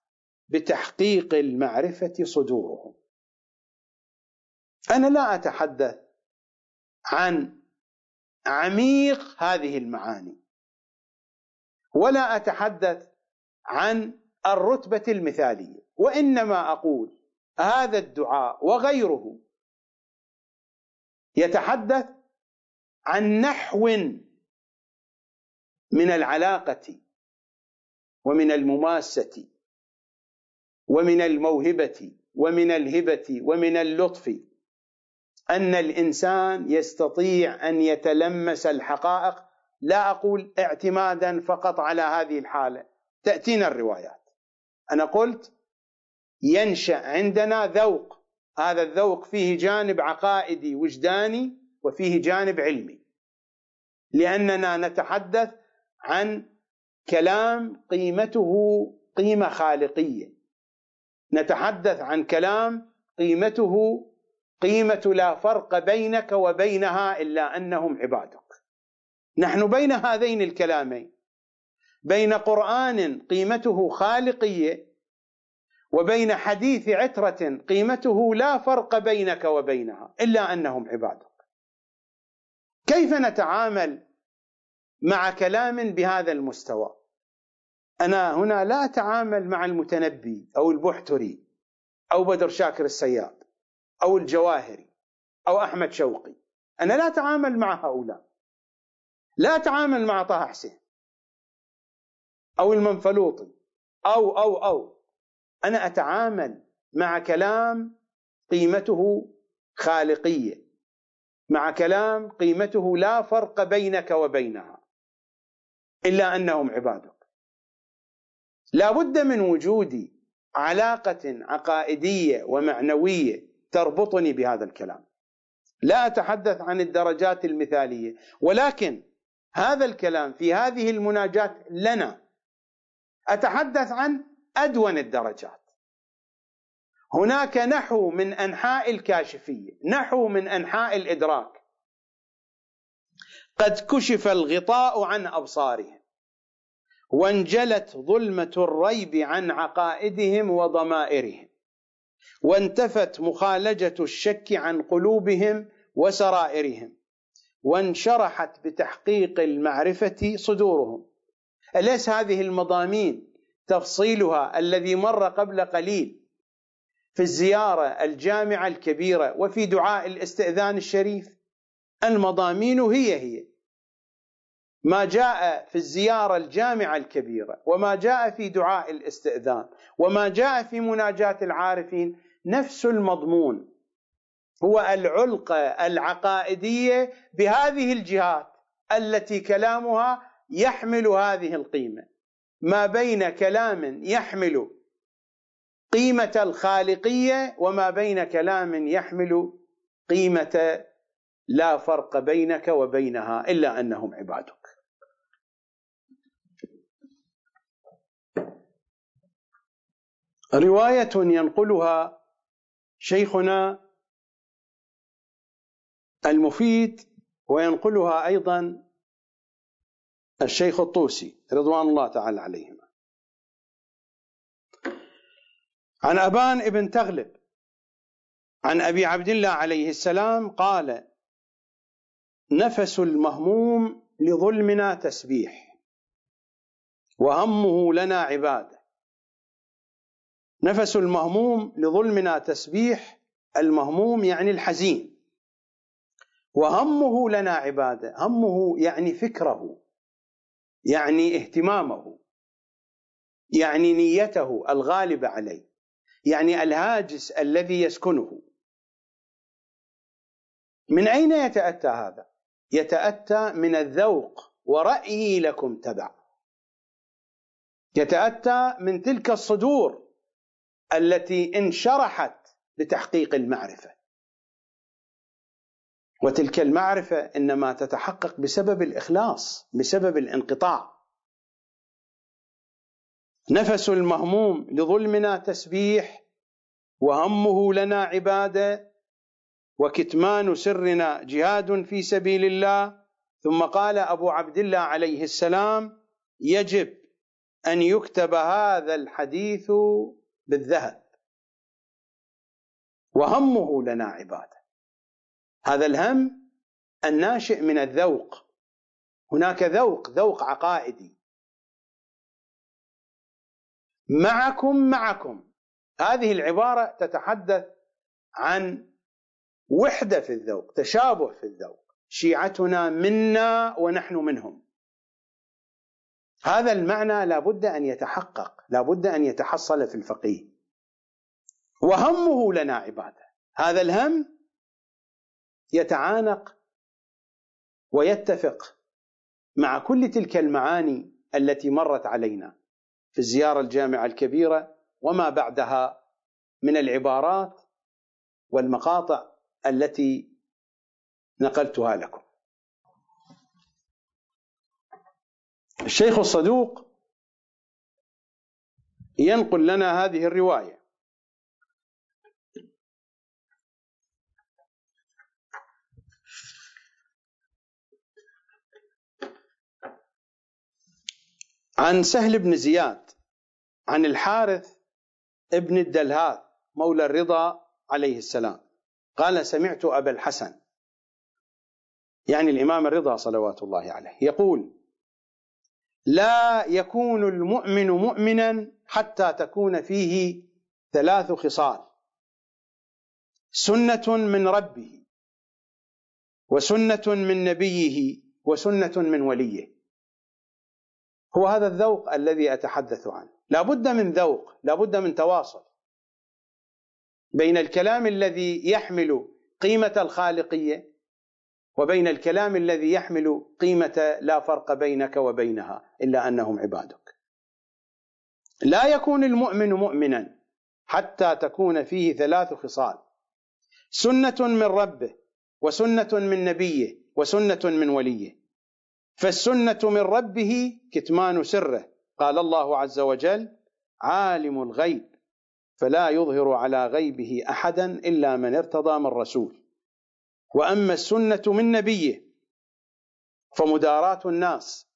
بتحقيق المعرفة صدورهم. أنا لا أتحدث عن عميق هذه المعاني. ولا أتحدث عن الرتبة المثالية. وإنما أقول هذا الدعاء وغيره. يتحدث عن نحو من العلاقة ومن المماسة ومن الموهبة ومن الهبة ومن اللطف. أن الإنسان يستطيع أن يتلمس الحقائق. لا أقول اعتمادا فقط على هذه الحالة. تأتينا الروايات. أنا قلت ينشأ عندنا ذوق. هذا الذوق فيه جانب عقائدي وجداني وفيه جانب علمي. لأننا نتحدث عن كلام قيمته قيمة خالقية. نتحدث عن كلام قيمته قيمة لا فرق بينك وبينها إلا أنهم عبادك. نحن بين هذين الكلامين. بين قرآن قيمته خالقية وبين حديث عترة قيمته لا فرق بينك وبينها إلا أنهم عبادك كيف نتعامل مع كلام بهذا المستوى؟ أنا هنا لا أتعامل مع المتنبي أو البحتري أو بدر شاكر السياد أو الجواهري أو أحمد شوقي. أنا لا أتعامل مع هؤلاء. لا أتعامل مع طه حسين أو المنفلوطي أو أو أو أنا أتعامل مع كلام قيمته خالقية مع كلام قيمته لا فرق بينك وبينها إلا أنهم عبادك. لا بد من وجود علاقة عقائدية ومعنوية تربطني بهذا الكلام. لا أتحدث عن الدرجات المثالية ولكن هذا الكلام في هذه المناجاة لنا. أتحدث عن أدون الدرجات. هناك نحو من أنحاء الكاشفية نحو من أنحاء الإدراك. قد كشف الغطاء عن أبصارهم وانجلت ظلمة الريب عن عقائدهم وضمائرهم وانتفت مخالجة الشك عن قلوبهم وسرائرهم وانشرحت بتحقيق المعرفة صدورهم. أليس هذه المضامين تفصيلها الذي مر قبل قليل في الزيارة الجامعة الكبيرة وفي دعاء الاستئذان الشريف. المضامين هي هي. ما جاء في الزيارة الجامعة الكبيرة وما جاء في دعاء الاستئذان وما جاء في مناجاة العارفين نفس المضمون هو العلقة العقائدية بهذه الجهات التي كلامها يحمل هذه القيمة. ما بين كلام يحمل قيمة الخالقية وما بين كلام يحمل قيمة لا فرق بينك وبينها إلا أنهم عبادك. رواية ينقلها شيخنا المفيد وينقلها أيضا الشيخ الطوسي رضوان الله تعالى عليهما. عن أبان ابن تغلب عن أبي عبد الله عليه السلام قال نفس المهموم لظلمنا تسبيح وهمه لنا عبادة. نفس المهموم لظلمنا تسبيح المهموم يعني الحزين وهمه لنا عبادة همه يعني فكره. يعني اهتمامه يعني نيته الغالبة عليه يعني الهاجس الذي يسكنه. من أين يتأتى هذا؟ يتأتى من الذوق ورأيي لكم تبع. يتأتى من تلك الصدور التي انشرحت لتحقيق المعرفة. وتلك المعرفة إنما تتحقق بسبب الإخلاص بسبب الانقطاع. نفس المهموم لظلمنا تسبيح وهمه لنا عبادة وكتمان سرنا جهاد في سبيل الله. ثم قال أبو عبد الله عليه السلام يجب أن يكتب هذا الحديث بالذهب. وهمه لنا عبادة. هذا الهم الناشئ من الذوق. هناك ذوق ذوق عقائدي. معكم معكم. هذه العبارة تتحدث عن وحدة في الذوق تشابه في الذوق. شيعتنا منا ونحن منهم. هذا المعنى لابد أن يتحقق لابد أن يتحصل في الفقيه. وهمه لنا عبادة. هذا الهم يتعانق ويتفق مع كل تلك المعاني التي مرت علينا في الزيارة الجامعة الكبيرة وما بعدها من العبارات والمقاطع التي نقلتها لكم. الشيخ الصدوق ينقل لنا هذه الرواية. عن سهل بن زياد عن الحارث ابن الدلهاث مولى الرضا عليه السلام. قال سمعت أبا الحسن يعني الإمام الرضا صلوات الله عليه يقول لا يكون المؤمن مؤمنا حتى تكون فيه ثلاث خصال سنة من ربه وسنة من نبيه وسنة من وليه. هو هذا الذوق الذي أتحدث عنه. لا بد من ذوق لا بد من تواصل بين الكلام الذي يحمل قيمة الخالقية وبين الكلام الذي يحمل قيمة لا فرق بينك وبينها إلا أنهم عبادك. لا يكون المؤمن مؤمنا حتى تكون فيه ثلاث خصال سنة من ربه وسنة من نبيه وسنة من وليه. فالسنة من ربه كتمان سره. قال الله عز وجل عالم الغيب. فلا يظهر على غيبه أحدا إلا من ارتضى من رسول. وأما السنة من نبيه فمداراه الناس.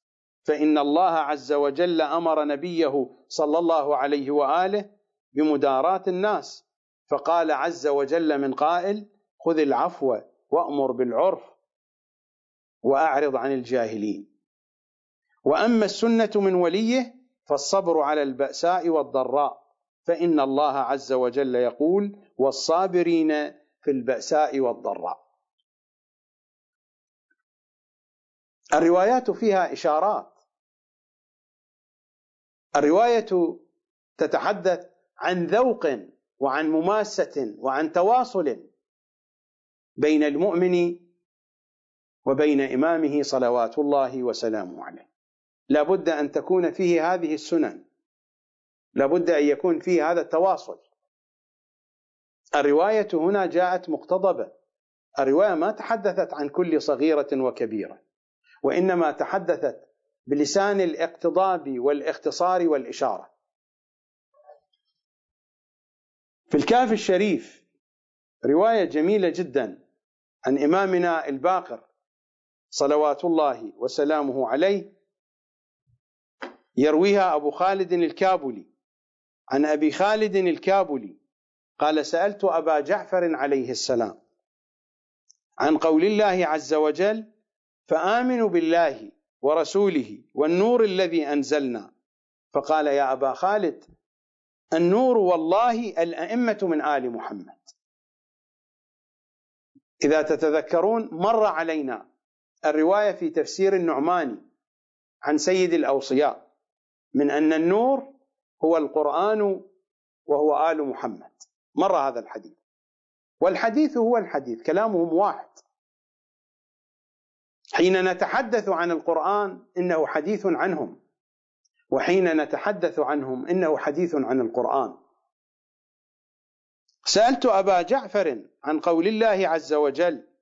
فإن الله عز وجل أمر نبيه صلى الله عليه وآله بمداراه الناس. فقال عز وجل من قائل خذ العفو وأمر بالعرف. وأعرض عن الجاهلين. وأما السنة من وليه فالصبر على البأساء والضراء فإن الله عز وجل يقول والصابرين في البأساء والضراء. الروايات فيها إشارات. الرواية تتحدث عن ذوق وعن مماسة وعن تواصل بين المؤمن وبين إمامه صلوات الله وسلامه عليه. لا بد أن تكون فيه هذه السنن. لا بد أن يكون فيه هذا التواصل. الرواية هنا جاءت مقتضبة. الرواية ما تحدثت عن كل صغيرة وكبيرة وإنما تحدثت بلسان الاقتضاب والاختصار والإشارة. في الكهف الشريف رواية جميلة جدا عن إمامنا الباقر صلوات الله وسلامه عليه. يرويها أبو خالد الكابلي. عن أبي خالد الكابلي قال سألت أبا جعفر عليه السلام عن قول الله عز وجل فامنوا بالله ورسوله والنور الذي أنزلنا. فقال يا أبا خالد النور والله الأئمة من آل محمد. إذا تتذكرون مر علينا الرواية في تفسير النعماني عن سيد الأوصياء من أن النور هو القرآن وهو آل محمد. مر هذا الحديث. والحديث هو الحديث كلامهم واحد. حين نتحدث عن القرآن إنه حديث عنهم وحين نتحدث عنهم إنه حديث عن القرآن. سألت أبا جعفر عن قول الله عز وجل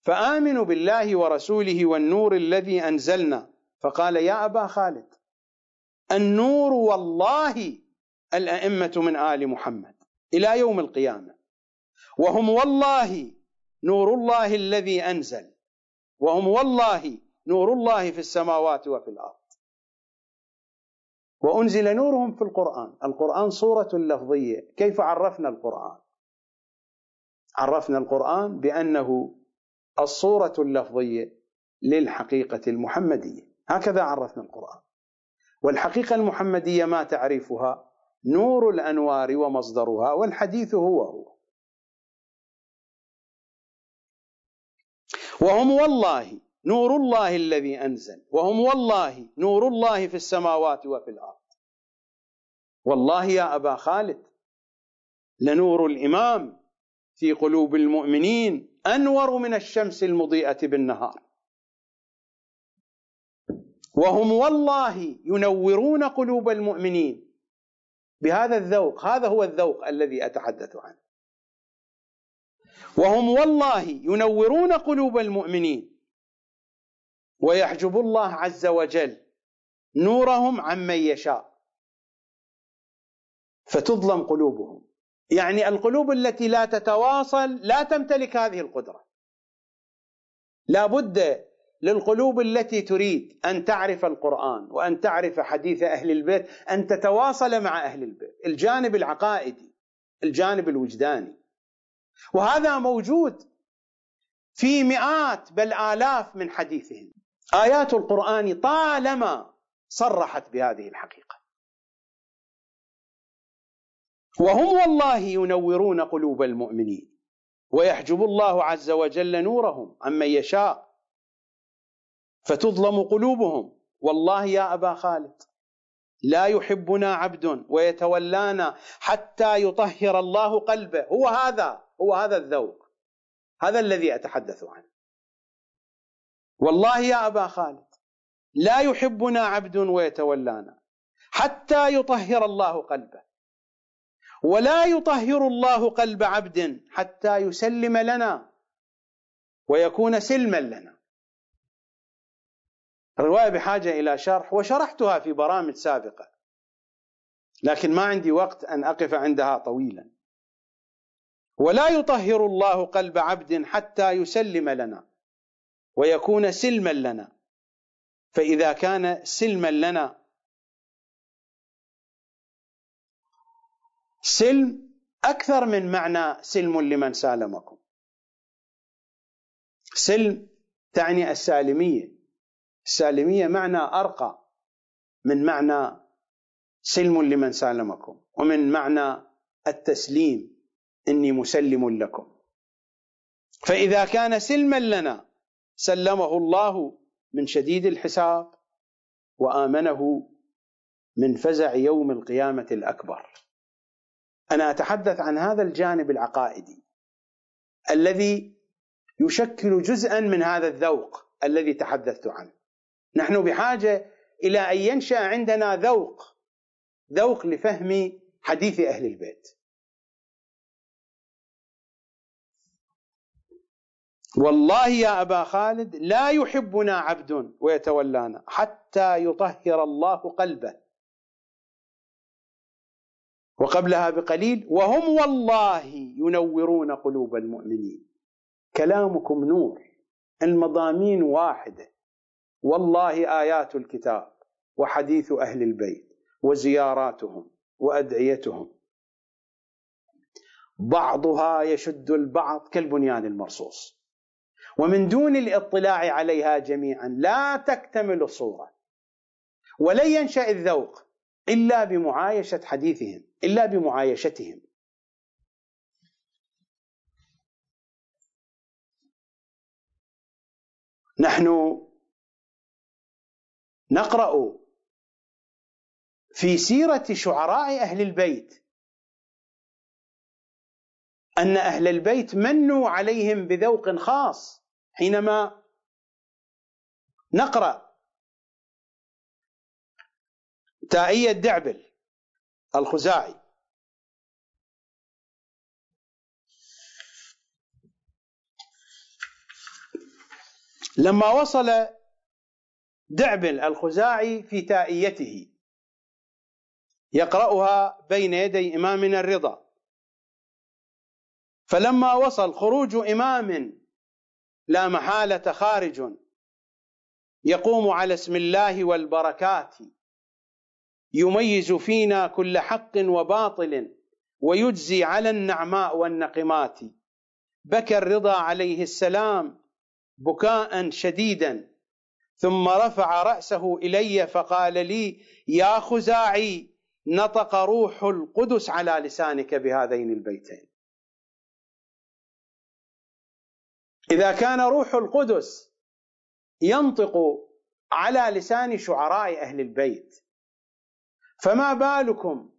فآمنوا بالله ورسوله والنور الذي أنزلنا. فقال يا أبا خالد النور والله الأئمة من آل محمد إلى يوم القيامة. وهم والله نور الله الذي أنزل. وهم والله نور الله في السماوات وفي الأرض. وأنزل نورهم في القرآن. القرآن صورة لفظية. كيف عرفنا القرآن؟ عرفنا القرآن بأنه الصورة اللفظية للحقيقة المحمدية. هكذا عرفنا القرآن. والحقيقة المحمدية ما تعريفها؟ نور الأنوار ومصدرها والحديث هو هو. وهم والله نور الله الذي أنزل. وهم والله نور الله في السماوات وفي الأرض. والله يا أبا خالد لنور الإمام في قلوب المؤمنين أنور من الشمس المضيئة بالنهار. وهم والله ينورون قلوب المؤمنين بهذا الذوق هذا هو الذوق الذي أتحدث عنه. وهم والله ينورون قلوب المؤمنين ويحجب الله عز وجل نورهم عمن يشاء فتظلم قلوبهم. يعني القلوب التي لا تتواصل لا تمتلك هذه القدرة. لا بد للقلوب التي تريد أن تعرف القرآن وأن تعرف حديث أهل البيت أن تتواصل مع أهل البيت. الجانب العقائدي الجانب الوجداني. وهذا موجود في مئات بل آلاف من حديثهم. آيات القرآن طالما صرحت بهذه الحقيقة. وهم والله ينورون قلوب المؤمنين. ويحجب الله عز وجل نورهم عمن يشاء. فتظلم قلوبهم. والله يا أبا خالد لا يحبنا عبد ويتولانا حتى يطهر الله قلبه. هو هذا هو هذا الذوق. هذا الذي أتحدث عنه. والله يا أبا خالد لا يحبنا عبد ويتولانا حتى يطهر الله قلبه. ولا يطهر الله قلب عبد حتى يسلم لنا ويكون سلما لنا. الرواية بحاجة إلى شرح وشرحتها في برامج سابقة. لكن ما عندي وقت أن أقف عندها طويلا. ولا يطهر الله قلب عبد حتى يسلم لنا ويكون سلما لنا. فإذا كان سلما لنا سلم أكثر من معنى سلم لمن سالمكم. سلم تعني السالمية. السالمية معنى أرقى من معنى سلم لمن سالمكم ومن معنى التسليم إني مسلم لكم. فإذا كان سلما لنا سلمه الله من شديد الحساب وآمنه من فزع يوم القيامة الأكبر. أنا أتحدث عن هذا الجانب العقائدي الذي يشكل جزءا من هذا الذوق الذي تحدثت عنه. نحن بحاجة إلى أن ينشأ عندنا ذوق ذوق لفهم حديث أهل البيت. والله يا أبا خالد لا يحبنا عبد ويتولانا حتى يطهر الله قلبه. وقبلها بقليل وهم والله ينورون قلوب المؤمنين. كلامكم نور المضامين واحدة. والله آيات الكتاب وحديث أهل البيت وزياراتهم وأدعيتهم. بعضها يشد البعض كالبنيان المرصوص. ومن دون الاطلاع عليها جميعا لا تكتمل الصورة. ولن ينشأ الذوق إلا بمعايشة حديثهم. إلا بمعايشتهم. نحن نقرأ في سيرة شعراء أهل البيت أن أهل البيت منوا عليهم بذوق خاص حينما نقرأ تائية دعبل. الخزاعي. لما وصل دعبل الخزاعي في تائيته يقرأها بين يدي إمامنا الرضا. فلما وصل خروج إمام لا محالة خارج يقوم على اسم الله والبركات. يميز فينا كل حق وباطل ويجزي على النعماء والنقمات. بكى الرضا عليه السلام بكاء شديدا ثم رفع رأسه إلي فقال لي يا خزاعي نطق روح القدس على لسانك بهذين البيتين. إذا كان روح القدس ينطق على لسان شعراء أهل البيت فما بالكم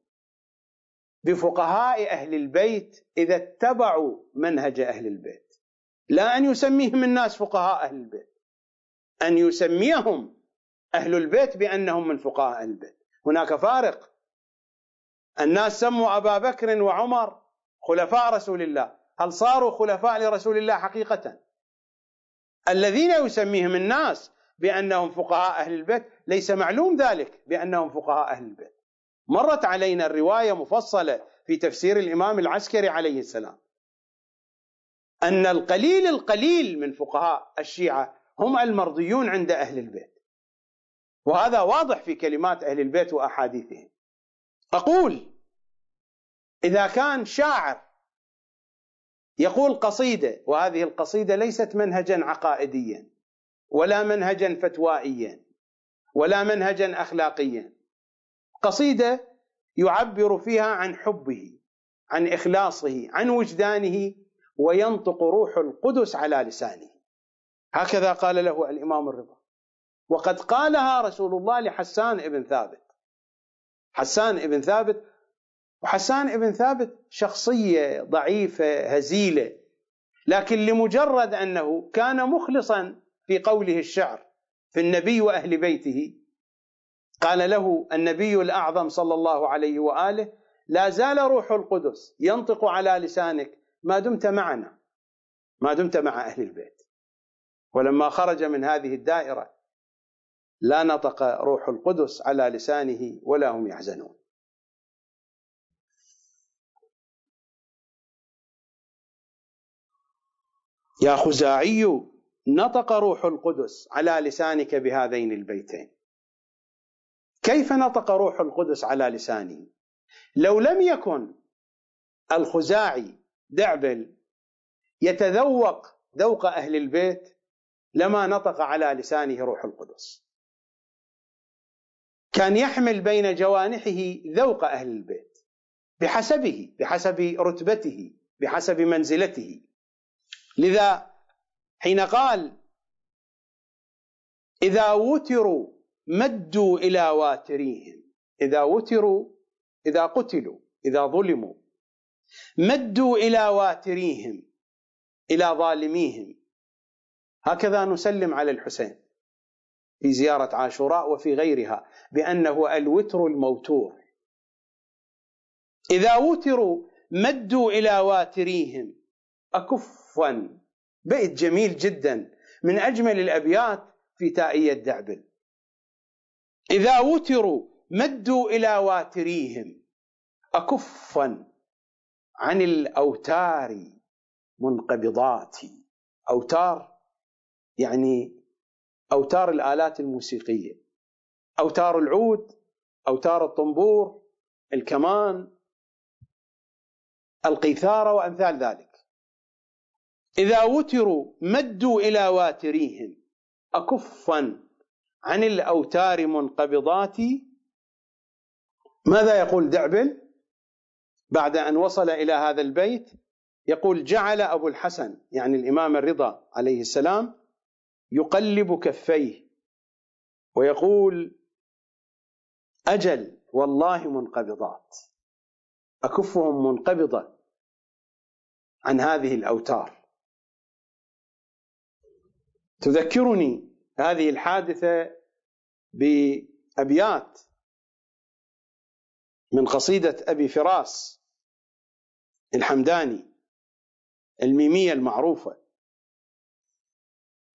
بفقهاء أهل البيت إذا اتبعوا منهج أهل البيت؟ لا أن يسميهم الناس فقهاء أهل البيت أن يسميهم أهل البيت بأنهم من فقهاء أهل البيت. هناك فارق. الناس سموا أبا بكر وعمر خلفاء رسول الله. هل صاروا خلفاء لرسول الله حقيقة؟ الذين يسميهم الناس بأنهم فقهاء أهل البيت. ليس معلوم ذلك بأنهم فقهاء أهل البيت. مرت علينا الرواية مفصلة في تفسير الإمام العسكري عليه السلام. أن القليل القليل من فقهاء الشيعة هم المرضيون عند أهل البيت. وهذا واضح في كلمات أهل البيت وأحاديثهم. أقول إذا كان شاعر يقول قصيدة وهذه القصيدة ليست منهجا عقائديا. ولا منهجا فتوائيا ولا منهجا أخلاقيا. قصيدة يعبر فيها عن حبه عن إخلاصه عن وجدانه وينطق روح القدس على لسانه. هكذا قال له الإمام الرضا. وقد قالها رسول الله لحسان ابن ثابت. حسان ابن ثابت وحسان ابن ثابت شخصية ضعيفة هزيلة لكن لمجرد أنه كان مخلصا في قوله الشعر في النبي وأهل بيته. قال له النبي الأعظم صلى الله عليه وآله لا زال روح القدس ينطق على لسانك ما دمت معنا. ما دمت مع أهل البيت. ولما خرج من هذه الدائرة لا نطق روح القدس على لسانه ولا هم يحزنون. يا خزاعي نطق روح القدس على لسانك بهذين البيتين. كيف نطق روح القدس على لسانه لو لم يكن الخزاعي دعبل يتذوق ذوق أهل البيت لما نطق على لسانه روح القدس. كان يحمل بين جوانحه ذوق أهل البيت بحسبه بحسب رتبته بحسب منزلته. لذا حين قال إذا وتروا مدوا إلى واتريهم. إذا وتروا إذا قتلوا إذا ظلموا. مدوا إلى واتريهم إلى ظالميهم. هكذا نسلم على الحسين في زيارة عاشوراء وفي غيرها بأنه الوتر الموتور. إذا وتروا مدوا إلى واتريهم. اكفا. بيت جميل جدا من أجمل الأبيات في تائية دعبل. إذا وتروا مدوا إلى واتريهم. اكفا عن الأوتار منقبضاتي أوتار يعني أوتار الآلات الموسيقية. أوتار العود أوتار الطنبور الكمان القيثارة وأمثال ذلك. إذا وتروا مدوا إلى واتريهم. اكفا عن الأوتار منقبضاتي ماذا يقول دعبل بعد أن وصل إلى هذا البيت؟ يقول جعل أبو الحسن يعني الإمام الرضا عليه السلام يقلب كفيه ويقول أجل والله منقبضات. أكفهم منقبضة عن هذه الأوتار. تذكرني هذه الحادثة بأبيات من قصيدة أبي فراس الحمداني الميمية المعروفة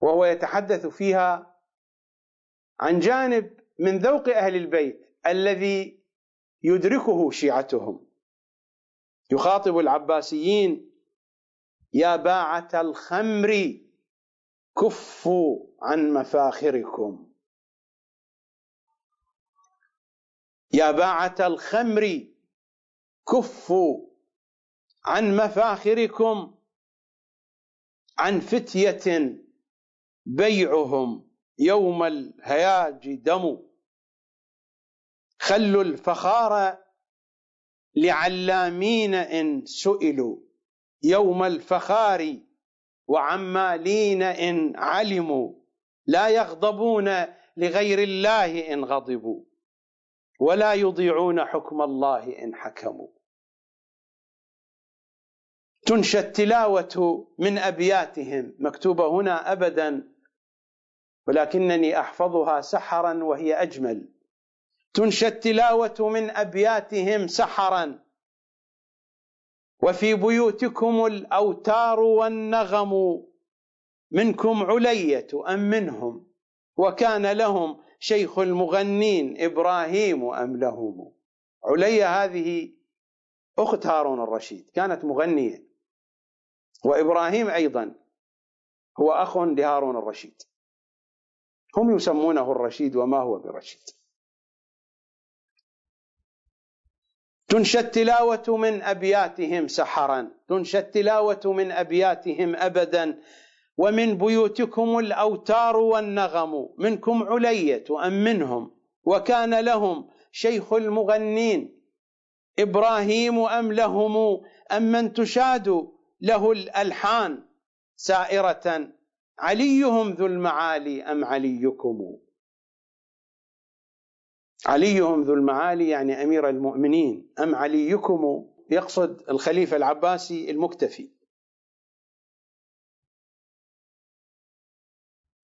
وهو يتحدث فيها عن جانب من ذوق أهل البيت الذي يدركه شيعتهم. يخاطب العباسيين يا باعة الخمر كفوا عن مفاخركم. يا باعة الخمر كفوا عن مفاخركم عن فتية بيعهم يوم الهياج دم. خلوا الفخار لعلامين إن سئلوا يوم الفخار وعمالين إن علموا لا يغضبون لغير الله إن غضبوا ولا يضيعون حكم الله إن حكموا. تنشى التلاوة من أبياتهم مكتوبة هنا أبدا ولكنني أحفظها سحرا وهي أجمل. تنشى التلاوة من أبياتهم سحرا وفي بيوتكم الأوتار والنغم منكم علية أم منهم؟ وكان لهم شيخ المغنين إبراهيم أم لهم؟ علية هذه أخت هارون الرشيد كانت مغنية. وإبراهيم أيضا هو أخ لهارون الرشيد. هم يسمونه الرشيد وما هو برشيد. تنشى التلاوة من أبياتهم سحرا تنشى التلاوة من أبياتهم أبدا. ومن بيوتكم الأوتار والنغم منكم علية أم منهم وكان لهم شيخ المغنين إبراهيم أم لهم أم من تشاد له الألحان. سائرة عليهم ذو المعالي أم عليكم؟ عليهم ذو المعالي يعني أمير المؤمنين أم عليكم يقصد الخليفة العباسي المكتفي.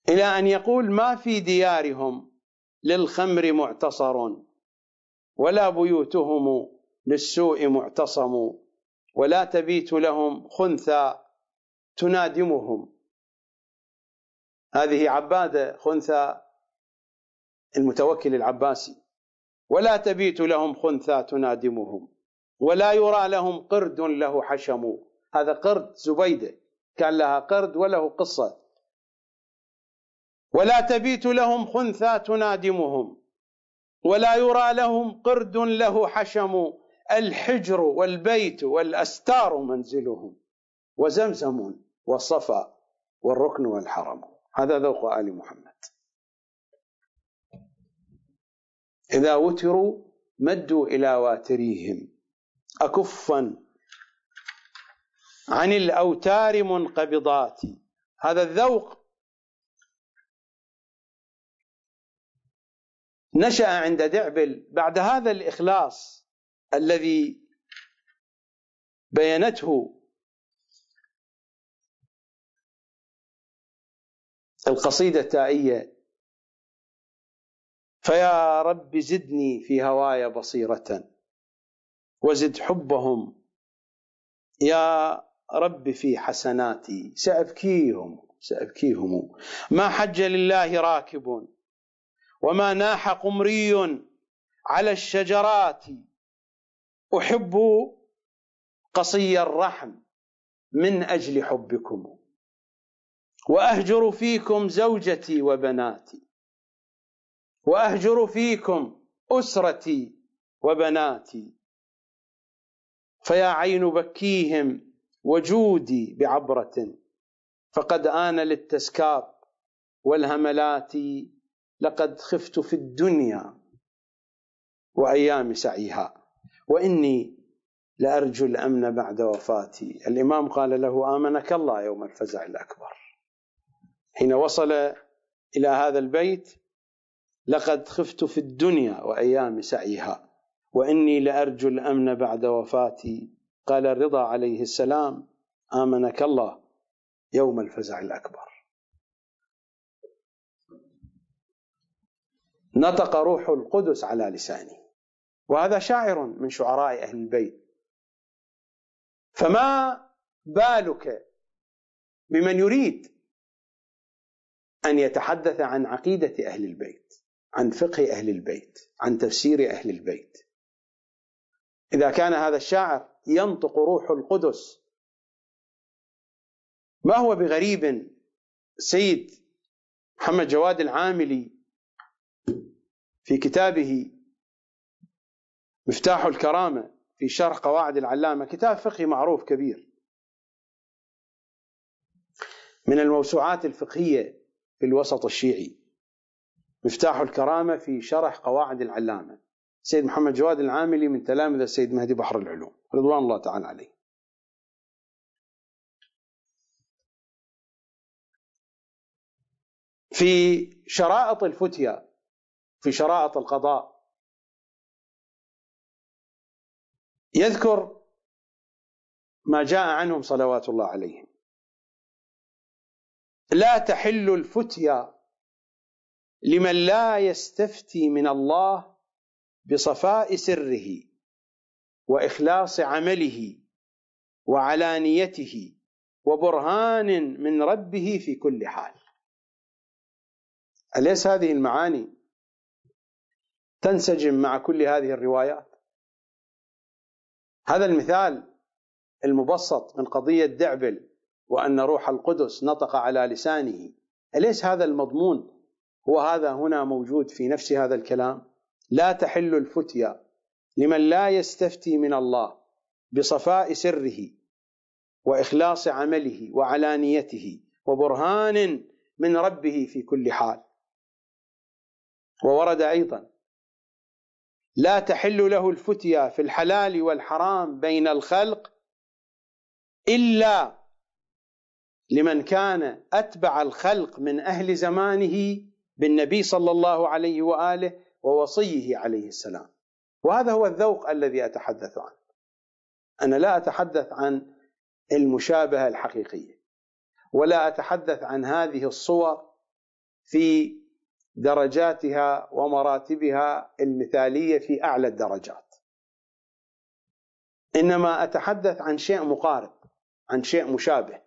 إلى أن يقول ما في ديارهم للخمر معتصر ولا بيوتهم للسوء معتصم ولا تبيت لهم خنثى تنادمهم. هذه عبادة خنثى المتوكل العباسي ولا تبيت لهم خنثى تنادمهم ولا يرى لهم قرد له حشم. هذا قرد زبيدة كان لها قرد وله قصة. ولا تبيت لهم خنثى تنادمهم ولا يرى لهم قرد له حشم. الحجر والبيت والأستار منزلهم وزمزم والصفا والركن والحرم. هذا ذوق آل محمد. إذا وتروا مدوا إلى واتريهم. أكفا. عن الأوتار منقبضات. هذا الذوق. نشأ عند دعبل بعد هذا الإخلاص الذي بينته القصيدة التائية فيا رب زدني في هواي بصيرة وزد حبهم. يا رب في حسناتي سأبكيهم سأبكيهم. ما حج لله راكب وما ناح قمري على الشجرات. أحب قصي الرحم من أجل حبكم وأهجر فيكم زوجتي وبناتي. وأهجر فيكم أسرتي وبناتي. فيا عين بكيهم وجودي بعبرة. فقد آن للتسكاب والهملات لقد خفت في الدنيا وأيام سعيها. وإني لأرجو الأمن بعد وفاتي. الإمام قال له آمنك الله يوم الفزع الأكبر. حين وصل إلى هذا البيت لقد خفت في الدنيا وأيام سعيها وإني لأرجو الأمن بعد وفاتي. قال الرضا عليه السلام آمنك الله يوم الفزع الأكبر. نطق روح القدس على لسانه وهذا شاعر من شعراء أهل البيت. فما بالك بمن يريد أن يتحدث عن عقيدة أهل البيت؟ عن فقه أهل البيت عن تفسير أهل البيت. إذا كان هذا الشاعر ينطق روح القدس ما هو بغريب سيد محمد جواد العاملي في كتابه مفتاح الكرامة في شرح قواعد العلامة؟ كتاب فقهي معروف كبير. من الموسوعات الفقهية في الوسط الشيعي. مفتاح الكرامة في شرح قواعد العلامة. سيد محمد جواد العاملي من تلامذة السيد مهدي بحر العلوم. رضوان الله تعالى عليه. في شرائط الفتيا في شرائط القضاء يذكر ما جاء عنهم صلوات الله عليهم. لا تحل الفتيا لمن لا يستفتي من الله بصفاء سره وإخلاص عمله وعلانيته وبرهان من ربه في كل حال. أليس هذه المعاني تنسجم مع كل هذه الروايات؟ هذا المثال المبسط من قضية دعبل وأن روح القدس نطق على لسانه. أليس هذا المضمون هو هذا هنا موجود في نفس هذا الكلام. لا تحل الفتيا لمن لا يستفتي من الله بصفاء سره وإخلاص عمله وعلانيته وبرهان من ربه في كل حال. وورد أيضا لا تحل له الفتيا في الحلال والحرام بين الخلق إلا لمن كان أتبع الخلق من أهل زمانه بالنبي صلى الله عليه وآله ووصيه عليه السلام. وهذا هو الذوق الذي أتحدث عنه. أنا لا أتحدث عن المشابهة الحقيقية ولا أتحدث عن هذه الصور في درجاتها ومراتبها المثالية في أعلى الدرجات. إنما أتحدث عن شيء مقارب عن شيء مشابه.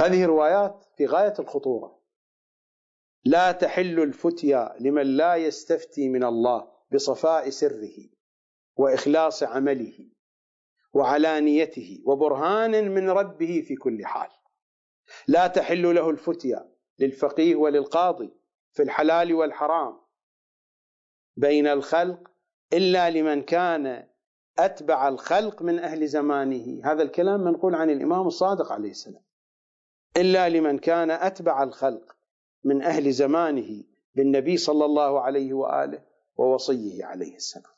هذه روايات في غاية الخطورة. لا تحل الفتيا لمن لا يستفتي من الله بصفاء سره وإخلاص عمله وعلانيته وبرهان من ربه في كل حال. لا تحل له الفتيا للفقيه وللقاضي في الحلال والحرام بين الخلق إلا لمن كان أتبع الخلق من أهل زمانه. هذا الكلام منقول عن الإمام الصادق عليه السلام. إلا لمن كان أتبع الخلق من أهل زمانه بالنبي صلى الله عليه وآله ووصيه عليه السلام.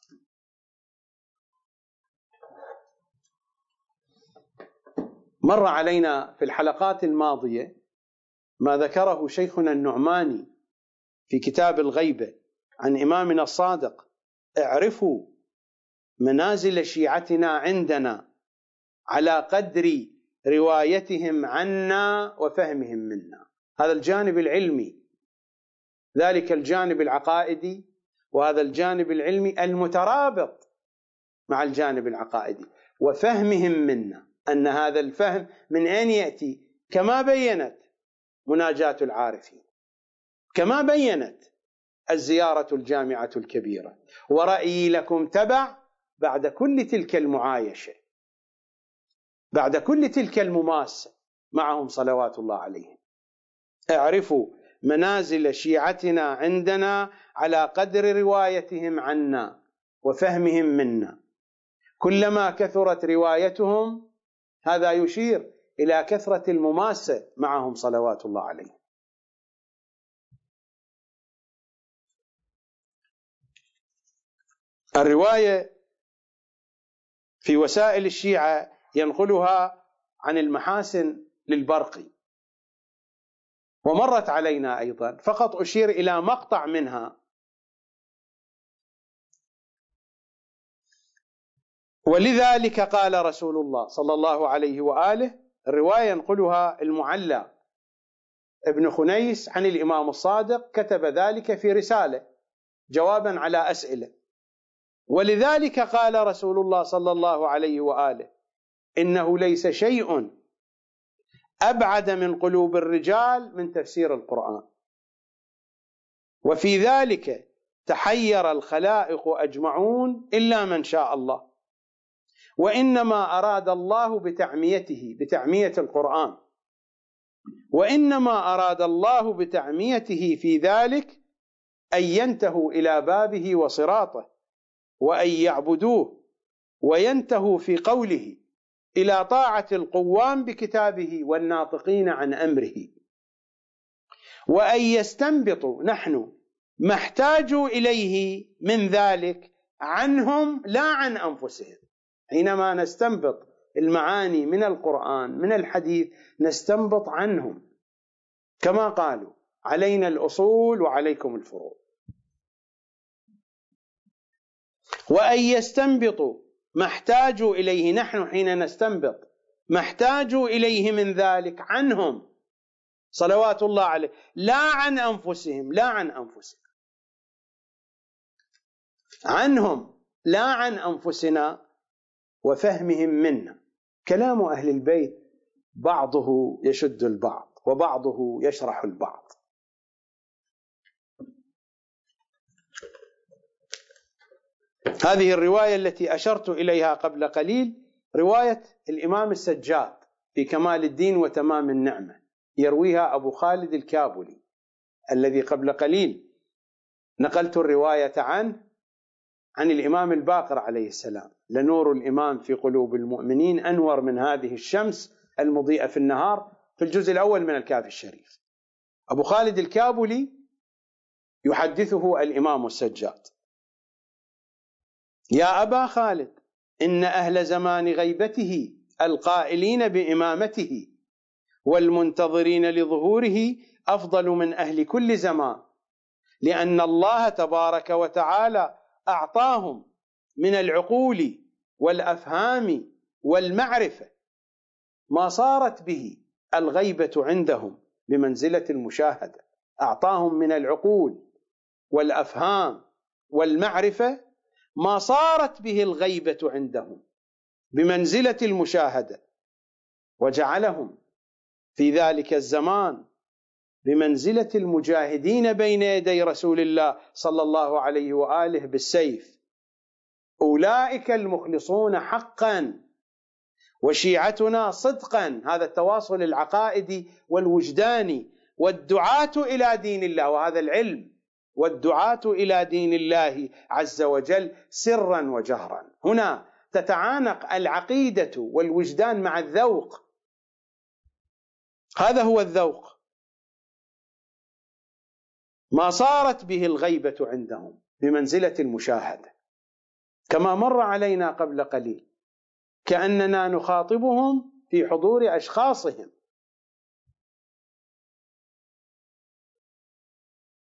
مر علينا في الحلقات الماضية ما ذكره شيخنا النعماني في كتاب الغيبة عن إمامنا الصادق اعرفوا منازل شيعتنا عندنا على قدر روايتهم عنا وفهمهم منا. هذا الجانب العلمي. ذلك الجانب العقائدي وهذا الجانب العلمي المترابط مع الجانب العقائدي وفهمهم منا. أن هذا الفهم من أين يأتي؟ كما بينت مناجاة العارفين. كما بينت الزيارة الجامعة الكبيرة. ورأيي لكم تبع بعد كل تلك المعايشة. بعد كل تلك المماسة معهم صلوات الله عليهم. اعرفوا منازل شيعتنا عندنا على قدر روايتهم عنا وفهمهم منا. كلما كثرت روايتهم هذا يشير إلى كثرة المماسة معهم صلوات الله عليهم. الرواية في وسائل الشيعة ينقلها عن المحاسن للبرقي ومرت علينا أيضا. فقط أشير إلى مقطع منها. ولذلك قال رسول الله صلى الله عليه وآله الرواية ينقلها المعلى. ابن خنيس عن الإمام الصادق كتب ذلك في رسالة جوابا على أسئلة. ولذلك قال رسول الله صلى الله عليه وآله إنه ليس شيء أبعد من قلوب الرجال من تفسير القرآن. وفي ذلك تحير الخلائق أجمعون إلا من شاء الله. وإنما أراد الله بتعميته بتعمية القرآن. وإنما أراد الله بتعميته في ذلك أن ينتهوا إلى بابه وصراطه وأن يعبدوه وينتهوا في قوله إلى طاعة القوام بكتابه والناطقين عن أمره. وأن يستنبطوا نحن ما احتاجوا إليه من ذلك عنهم لا عن أنفسهم. حينما نستنبط المعاني من القرآن من الحديث نستنبط عنهم. كما قالوا علينا الأصول وعليكم الفروع. وأن يستنبطوا ما احتاجوا إليه نحن حين نستنبط. ما احتاجوا إليه من ذلك عنهم. صلوات الله عليه. لا عن أنفسهم لا عن انفسهم عنهم لا عن أنفسنا وفهمهم منا. كلام أهل البيت بعضه يشد البعض وبعضه يشرح البعض. هذه الرواية التي أشرت إليها قبل قليل رواية الإمام السجاد في كمال الدين وتمام النعمة يرويها أبو خالد الكابلي الذي قبل قليل نقلت الرواية عنه عن الإمام الباقر عليه السلام لنور الإمام في قلوب المؤمنين أنور من هذه الشمس المضيئة في النهار في الجزء الأول من الكافي الشريف. أبو خالد الكابلي يحدثه الإمام السجاد. يا أبا خالد إن أهل زمان غيبته القائلين بإمامته والمنتظرين لظهوره أفضل من أهل كل زمان لأن الله تبارك وتعالى أعطاهم من العقول والأفهام والمعرفة ما صارت به الغيبة عندهم بمنزلة المشاهدة أعطاهم من العقول والأفهام والمعرفة ما صارت به الغيبة عندهم بمنزلة المشاهدة وجعلهم في ذلك الزمان بمنزلة المجاهدين بين يدي رسول الله صلى الله عليه وآله بالسيف. أولئك المخلصون حقا وشيعتنا صدقا. هذا التواصل العقائدي والوجداني والدعاة إلى دين الله وهذا العلم والدعاة إلى دين الله عز وجل سرا وجهرا. هنا تتعانق العقيدة والوجدان مع الذوق. هذا هو الذوق. ما صارت به الغيبة عندهم بمنزلة المشاهدة. كما مر علينا قبل قليل كأننا نخاطبهم في حضور أشخاصهم.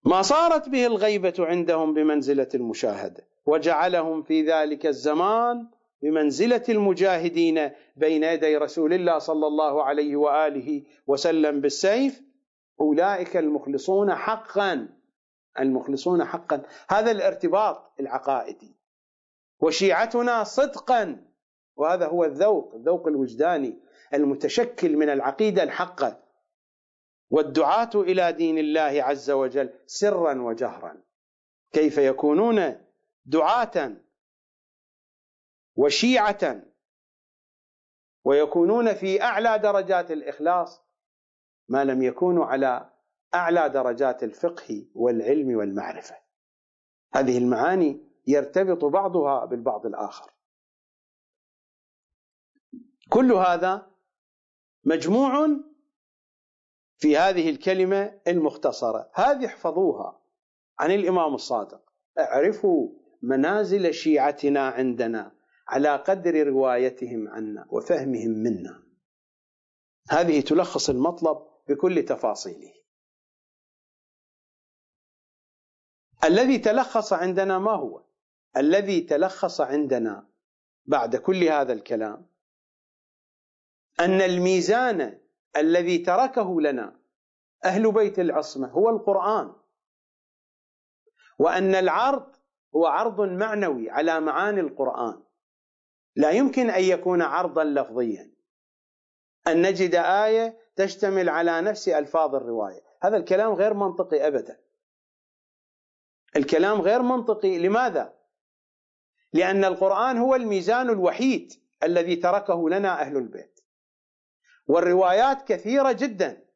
ما صارت به الغيبة عندهم بمنزلة المشاهده وجعلهم في ذلك الزمان بمنزلة المجاهدين بين يدي رسول الله صلى الله عليه وآله وسلم بالسيف. أولئك المخلصون حقا المخلصون حقا. هذا الارتباط العقائدي. وشيعتنا صدقا. وهذا هو الذوق الذوق الوجداني المتشكل من العقيدة الحقة. والدعاة إلى دين الله عز وجل سرا وجهرا. كيف يكونون؟ دعاة وشيعة. ويكونون في أعلى درجات الإخلاص ما لم يكونوا على أعلى درجات الفقه والعلم والمعرفة. هذه المعاني يرتبط بعضها بالبعض الآخر. كل هذا مجموع في هذه الكلمة المختصرة. هذه احفظوها عن الإمام الصادق. اعرفوا منازل شيعتنا عندنا على قدر روايتهم عنا وفهمهم منا. هذه تلخص المطلب بكل تفاصيله. الذي تلخص عندنا ما هو؟ الذي تلخص عندنا بعد كل هذا الكلام أن الميزان الذي تركه لنا. أهل بيت العصمة هو القرآن. وأن العرض هو عرض معنوي على معاني القرآن. لا يمكن أن يكون عرضا لفظيا. أن نجد آية تشتمل على نفس ألفاظ الرواية. هذا الكلام غير منطقي ابدا. الكلام غير منطقي. لماذا؟ لأن القرآن هو الميزان الوحيد الذي تركه لنا أهل البيت. والروايات كثيرة جدا.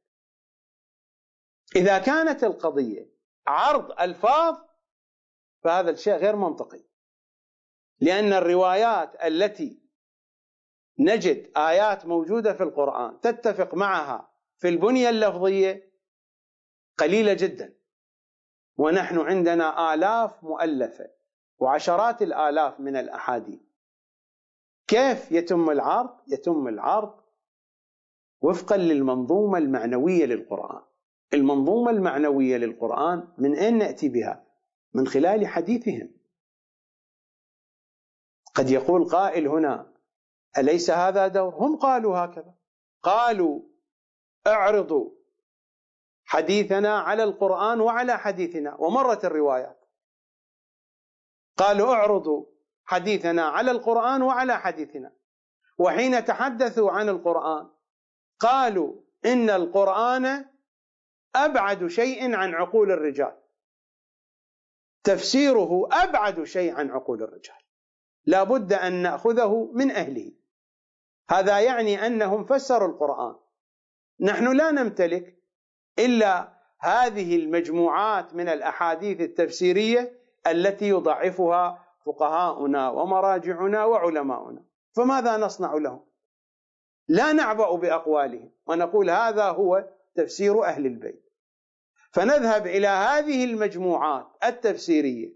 إذا كانت القضية عرض ألفاظ فهذا الشيء غير منطقي. لأن الروايات التي نجد آيات موجودة في القرآن تتفق معها في البنية اللفظية قليلة جدا. ونحن عندنا آلاف مؤلفة وعشرات الآلاف من الأحاديث. كيف يتم العرض؟ يتم العرض وفقا للمنظومة المعنوية للقرآن. المنظومة المعنوية للقرآن من أين نأتي بها؟ من خلال حديثهم. قد يقول قائل هنا أليس هذا دور؟ هم قالوا هكذا. قالوا أعرضوا حديثنا على القرآن وعلى حديثنا ومرت الروايات. قالوا أعرضوا حديثنا على القرآن وعلى حديثنا. وحين تحدثوا عن القرآن قالوا إن القرآن أبعد شيء عن عقول الرجال. تفسيره أبعد شيء عن عقول الرجال. لا بد أن نأخذه من أهله. هذا يعني أنهم فسروا القرآن. نحن لا نمتلك إلا هذه المجموعات من الأحاديث التفسيرية التي يضعفها فقهاؤنا ومراجعنا وعلماؤنا. فماذا نصنع لهم؟ لا نعبأ بأقوالهم. ونقول هذا هو تفسير أهل البيت. فنذهب إلى هذه المجموعات التفسيرية.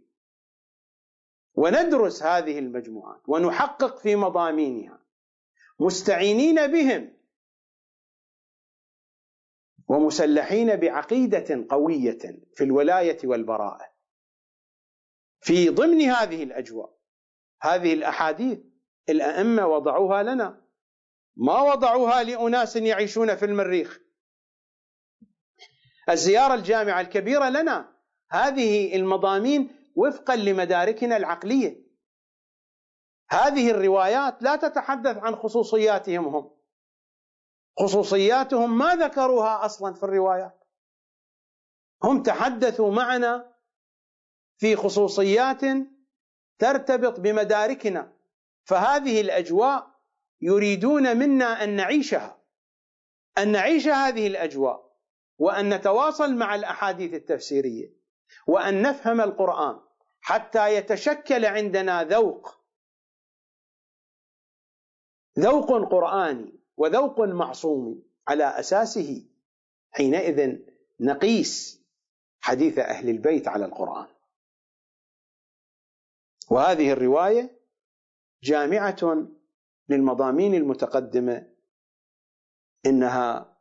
وندرس هذه المجموعات. ونحقق في مضامينها. مستعينين بهم. ومسلحين بعقيدة قوية في الولاية والبراءة. في ضمن هذه الأجواء هذه الأحاديث الأئمة وضعوها لنا. ما وضعوها لأناس يعيشون في المريخ. الزيارة الجامعة الكبيرة لنا هذه المضامين وفقا لمداركنا العقلية. هذه الروايات لا تتحدث عن خصوصياتهم هم. خصوصياتهم ما ذكروها أصلا في الروايات هم تحدثوا معنا في خصوصيات ترتبط بمداركنا. فهذه الأجواء يريدون منا أن نعيشها أن نعيش هذه الأجواء وأن نتواصل مع الأحاديث التفسيرية وأن نفهم القرآن حتى يتشكل عندنا ذوق ذوق قرآني وذوق معصوم على أساسه. حينئذ نقيس حديث أهل البيت على القرآن. وهذه الرواية جامعة للمضامين المتقدمة إنها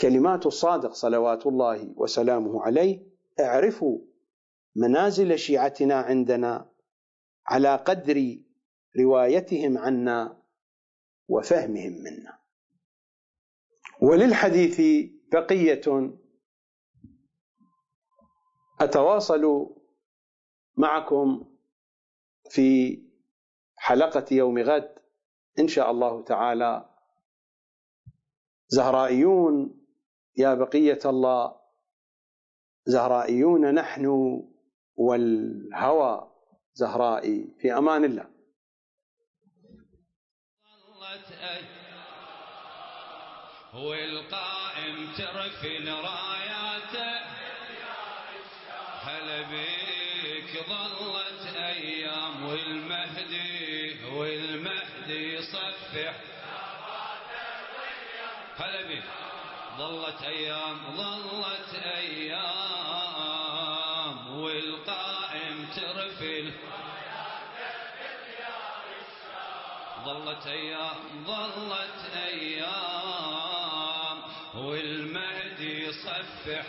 كلمات الصادق صلوات الله وسلامه عليه اعرفوا منازل شيعتنا عندنا على قدر روايتهم عنا وفهمهم منا. وللحديث بقية أتواصل معكم في حلقة يوم غد. إن شاء الله تعالى. زهرائيون يا بقية الله. زهرائيون نحن والهوى. زهرائي في أمان الله. والقائم ترفل راياته. هلا بك ظلت أيام والمهدي والمهدي يصفح هلا بك ظلت أيام ظلت أيام والقائم ترفل. ظلت أيام ظلت أيام والمهدي يصفح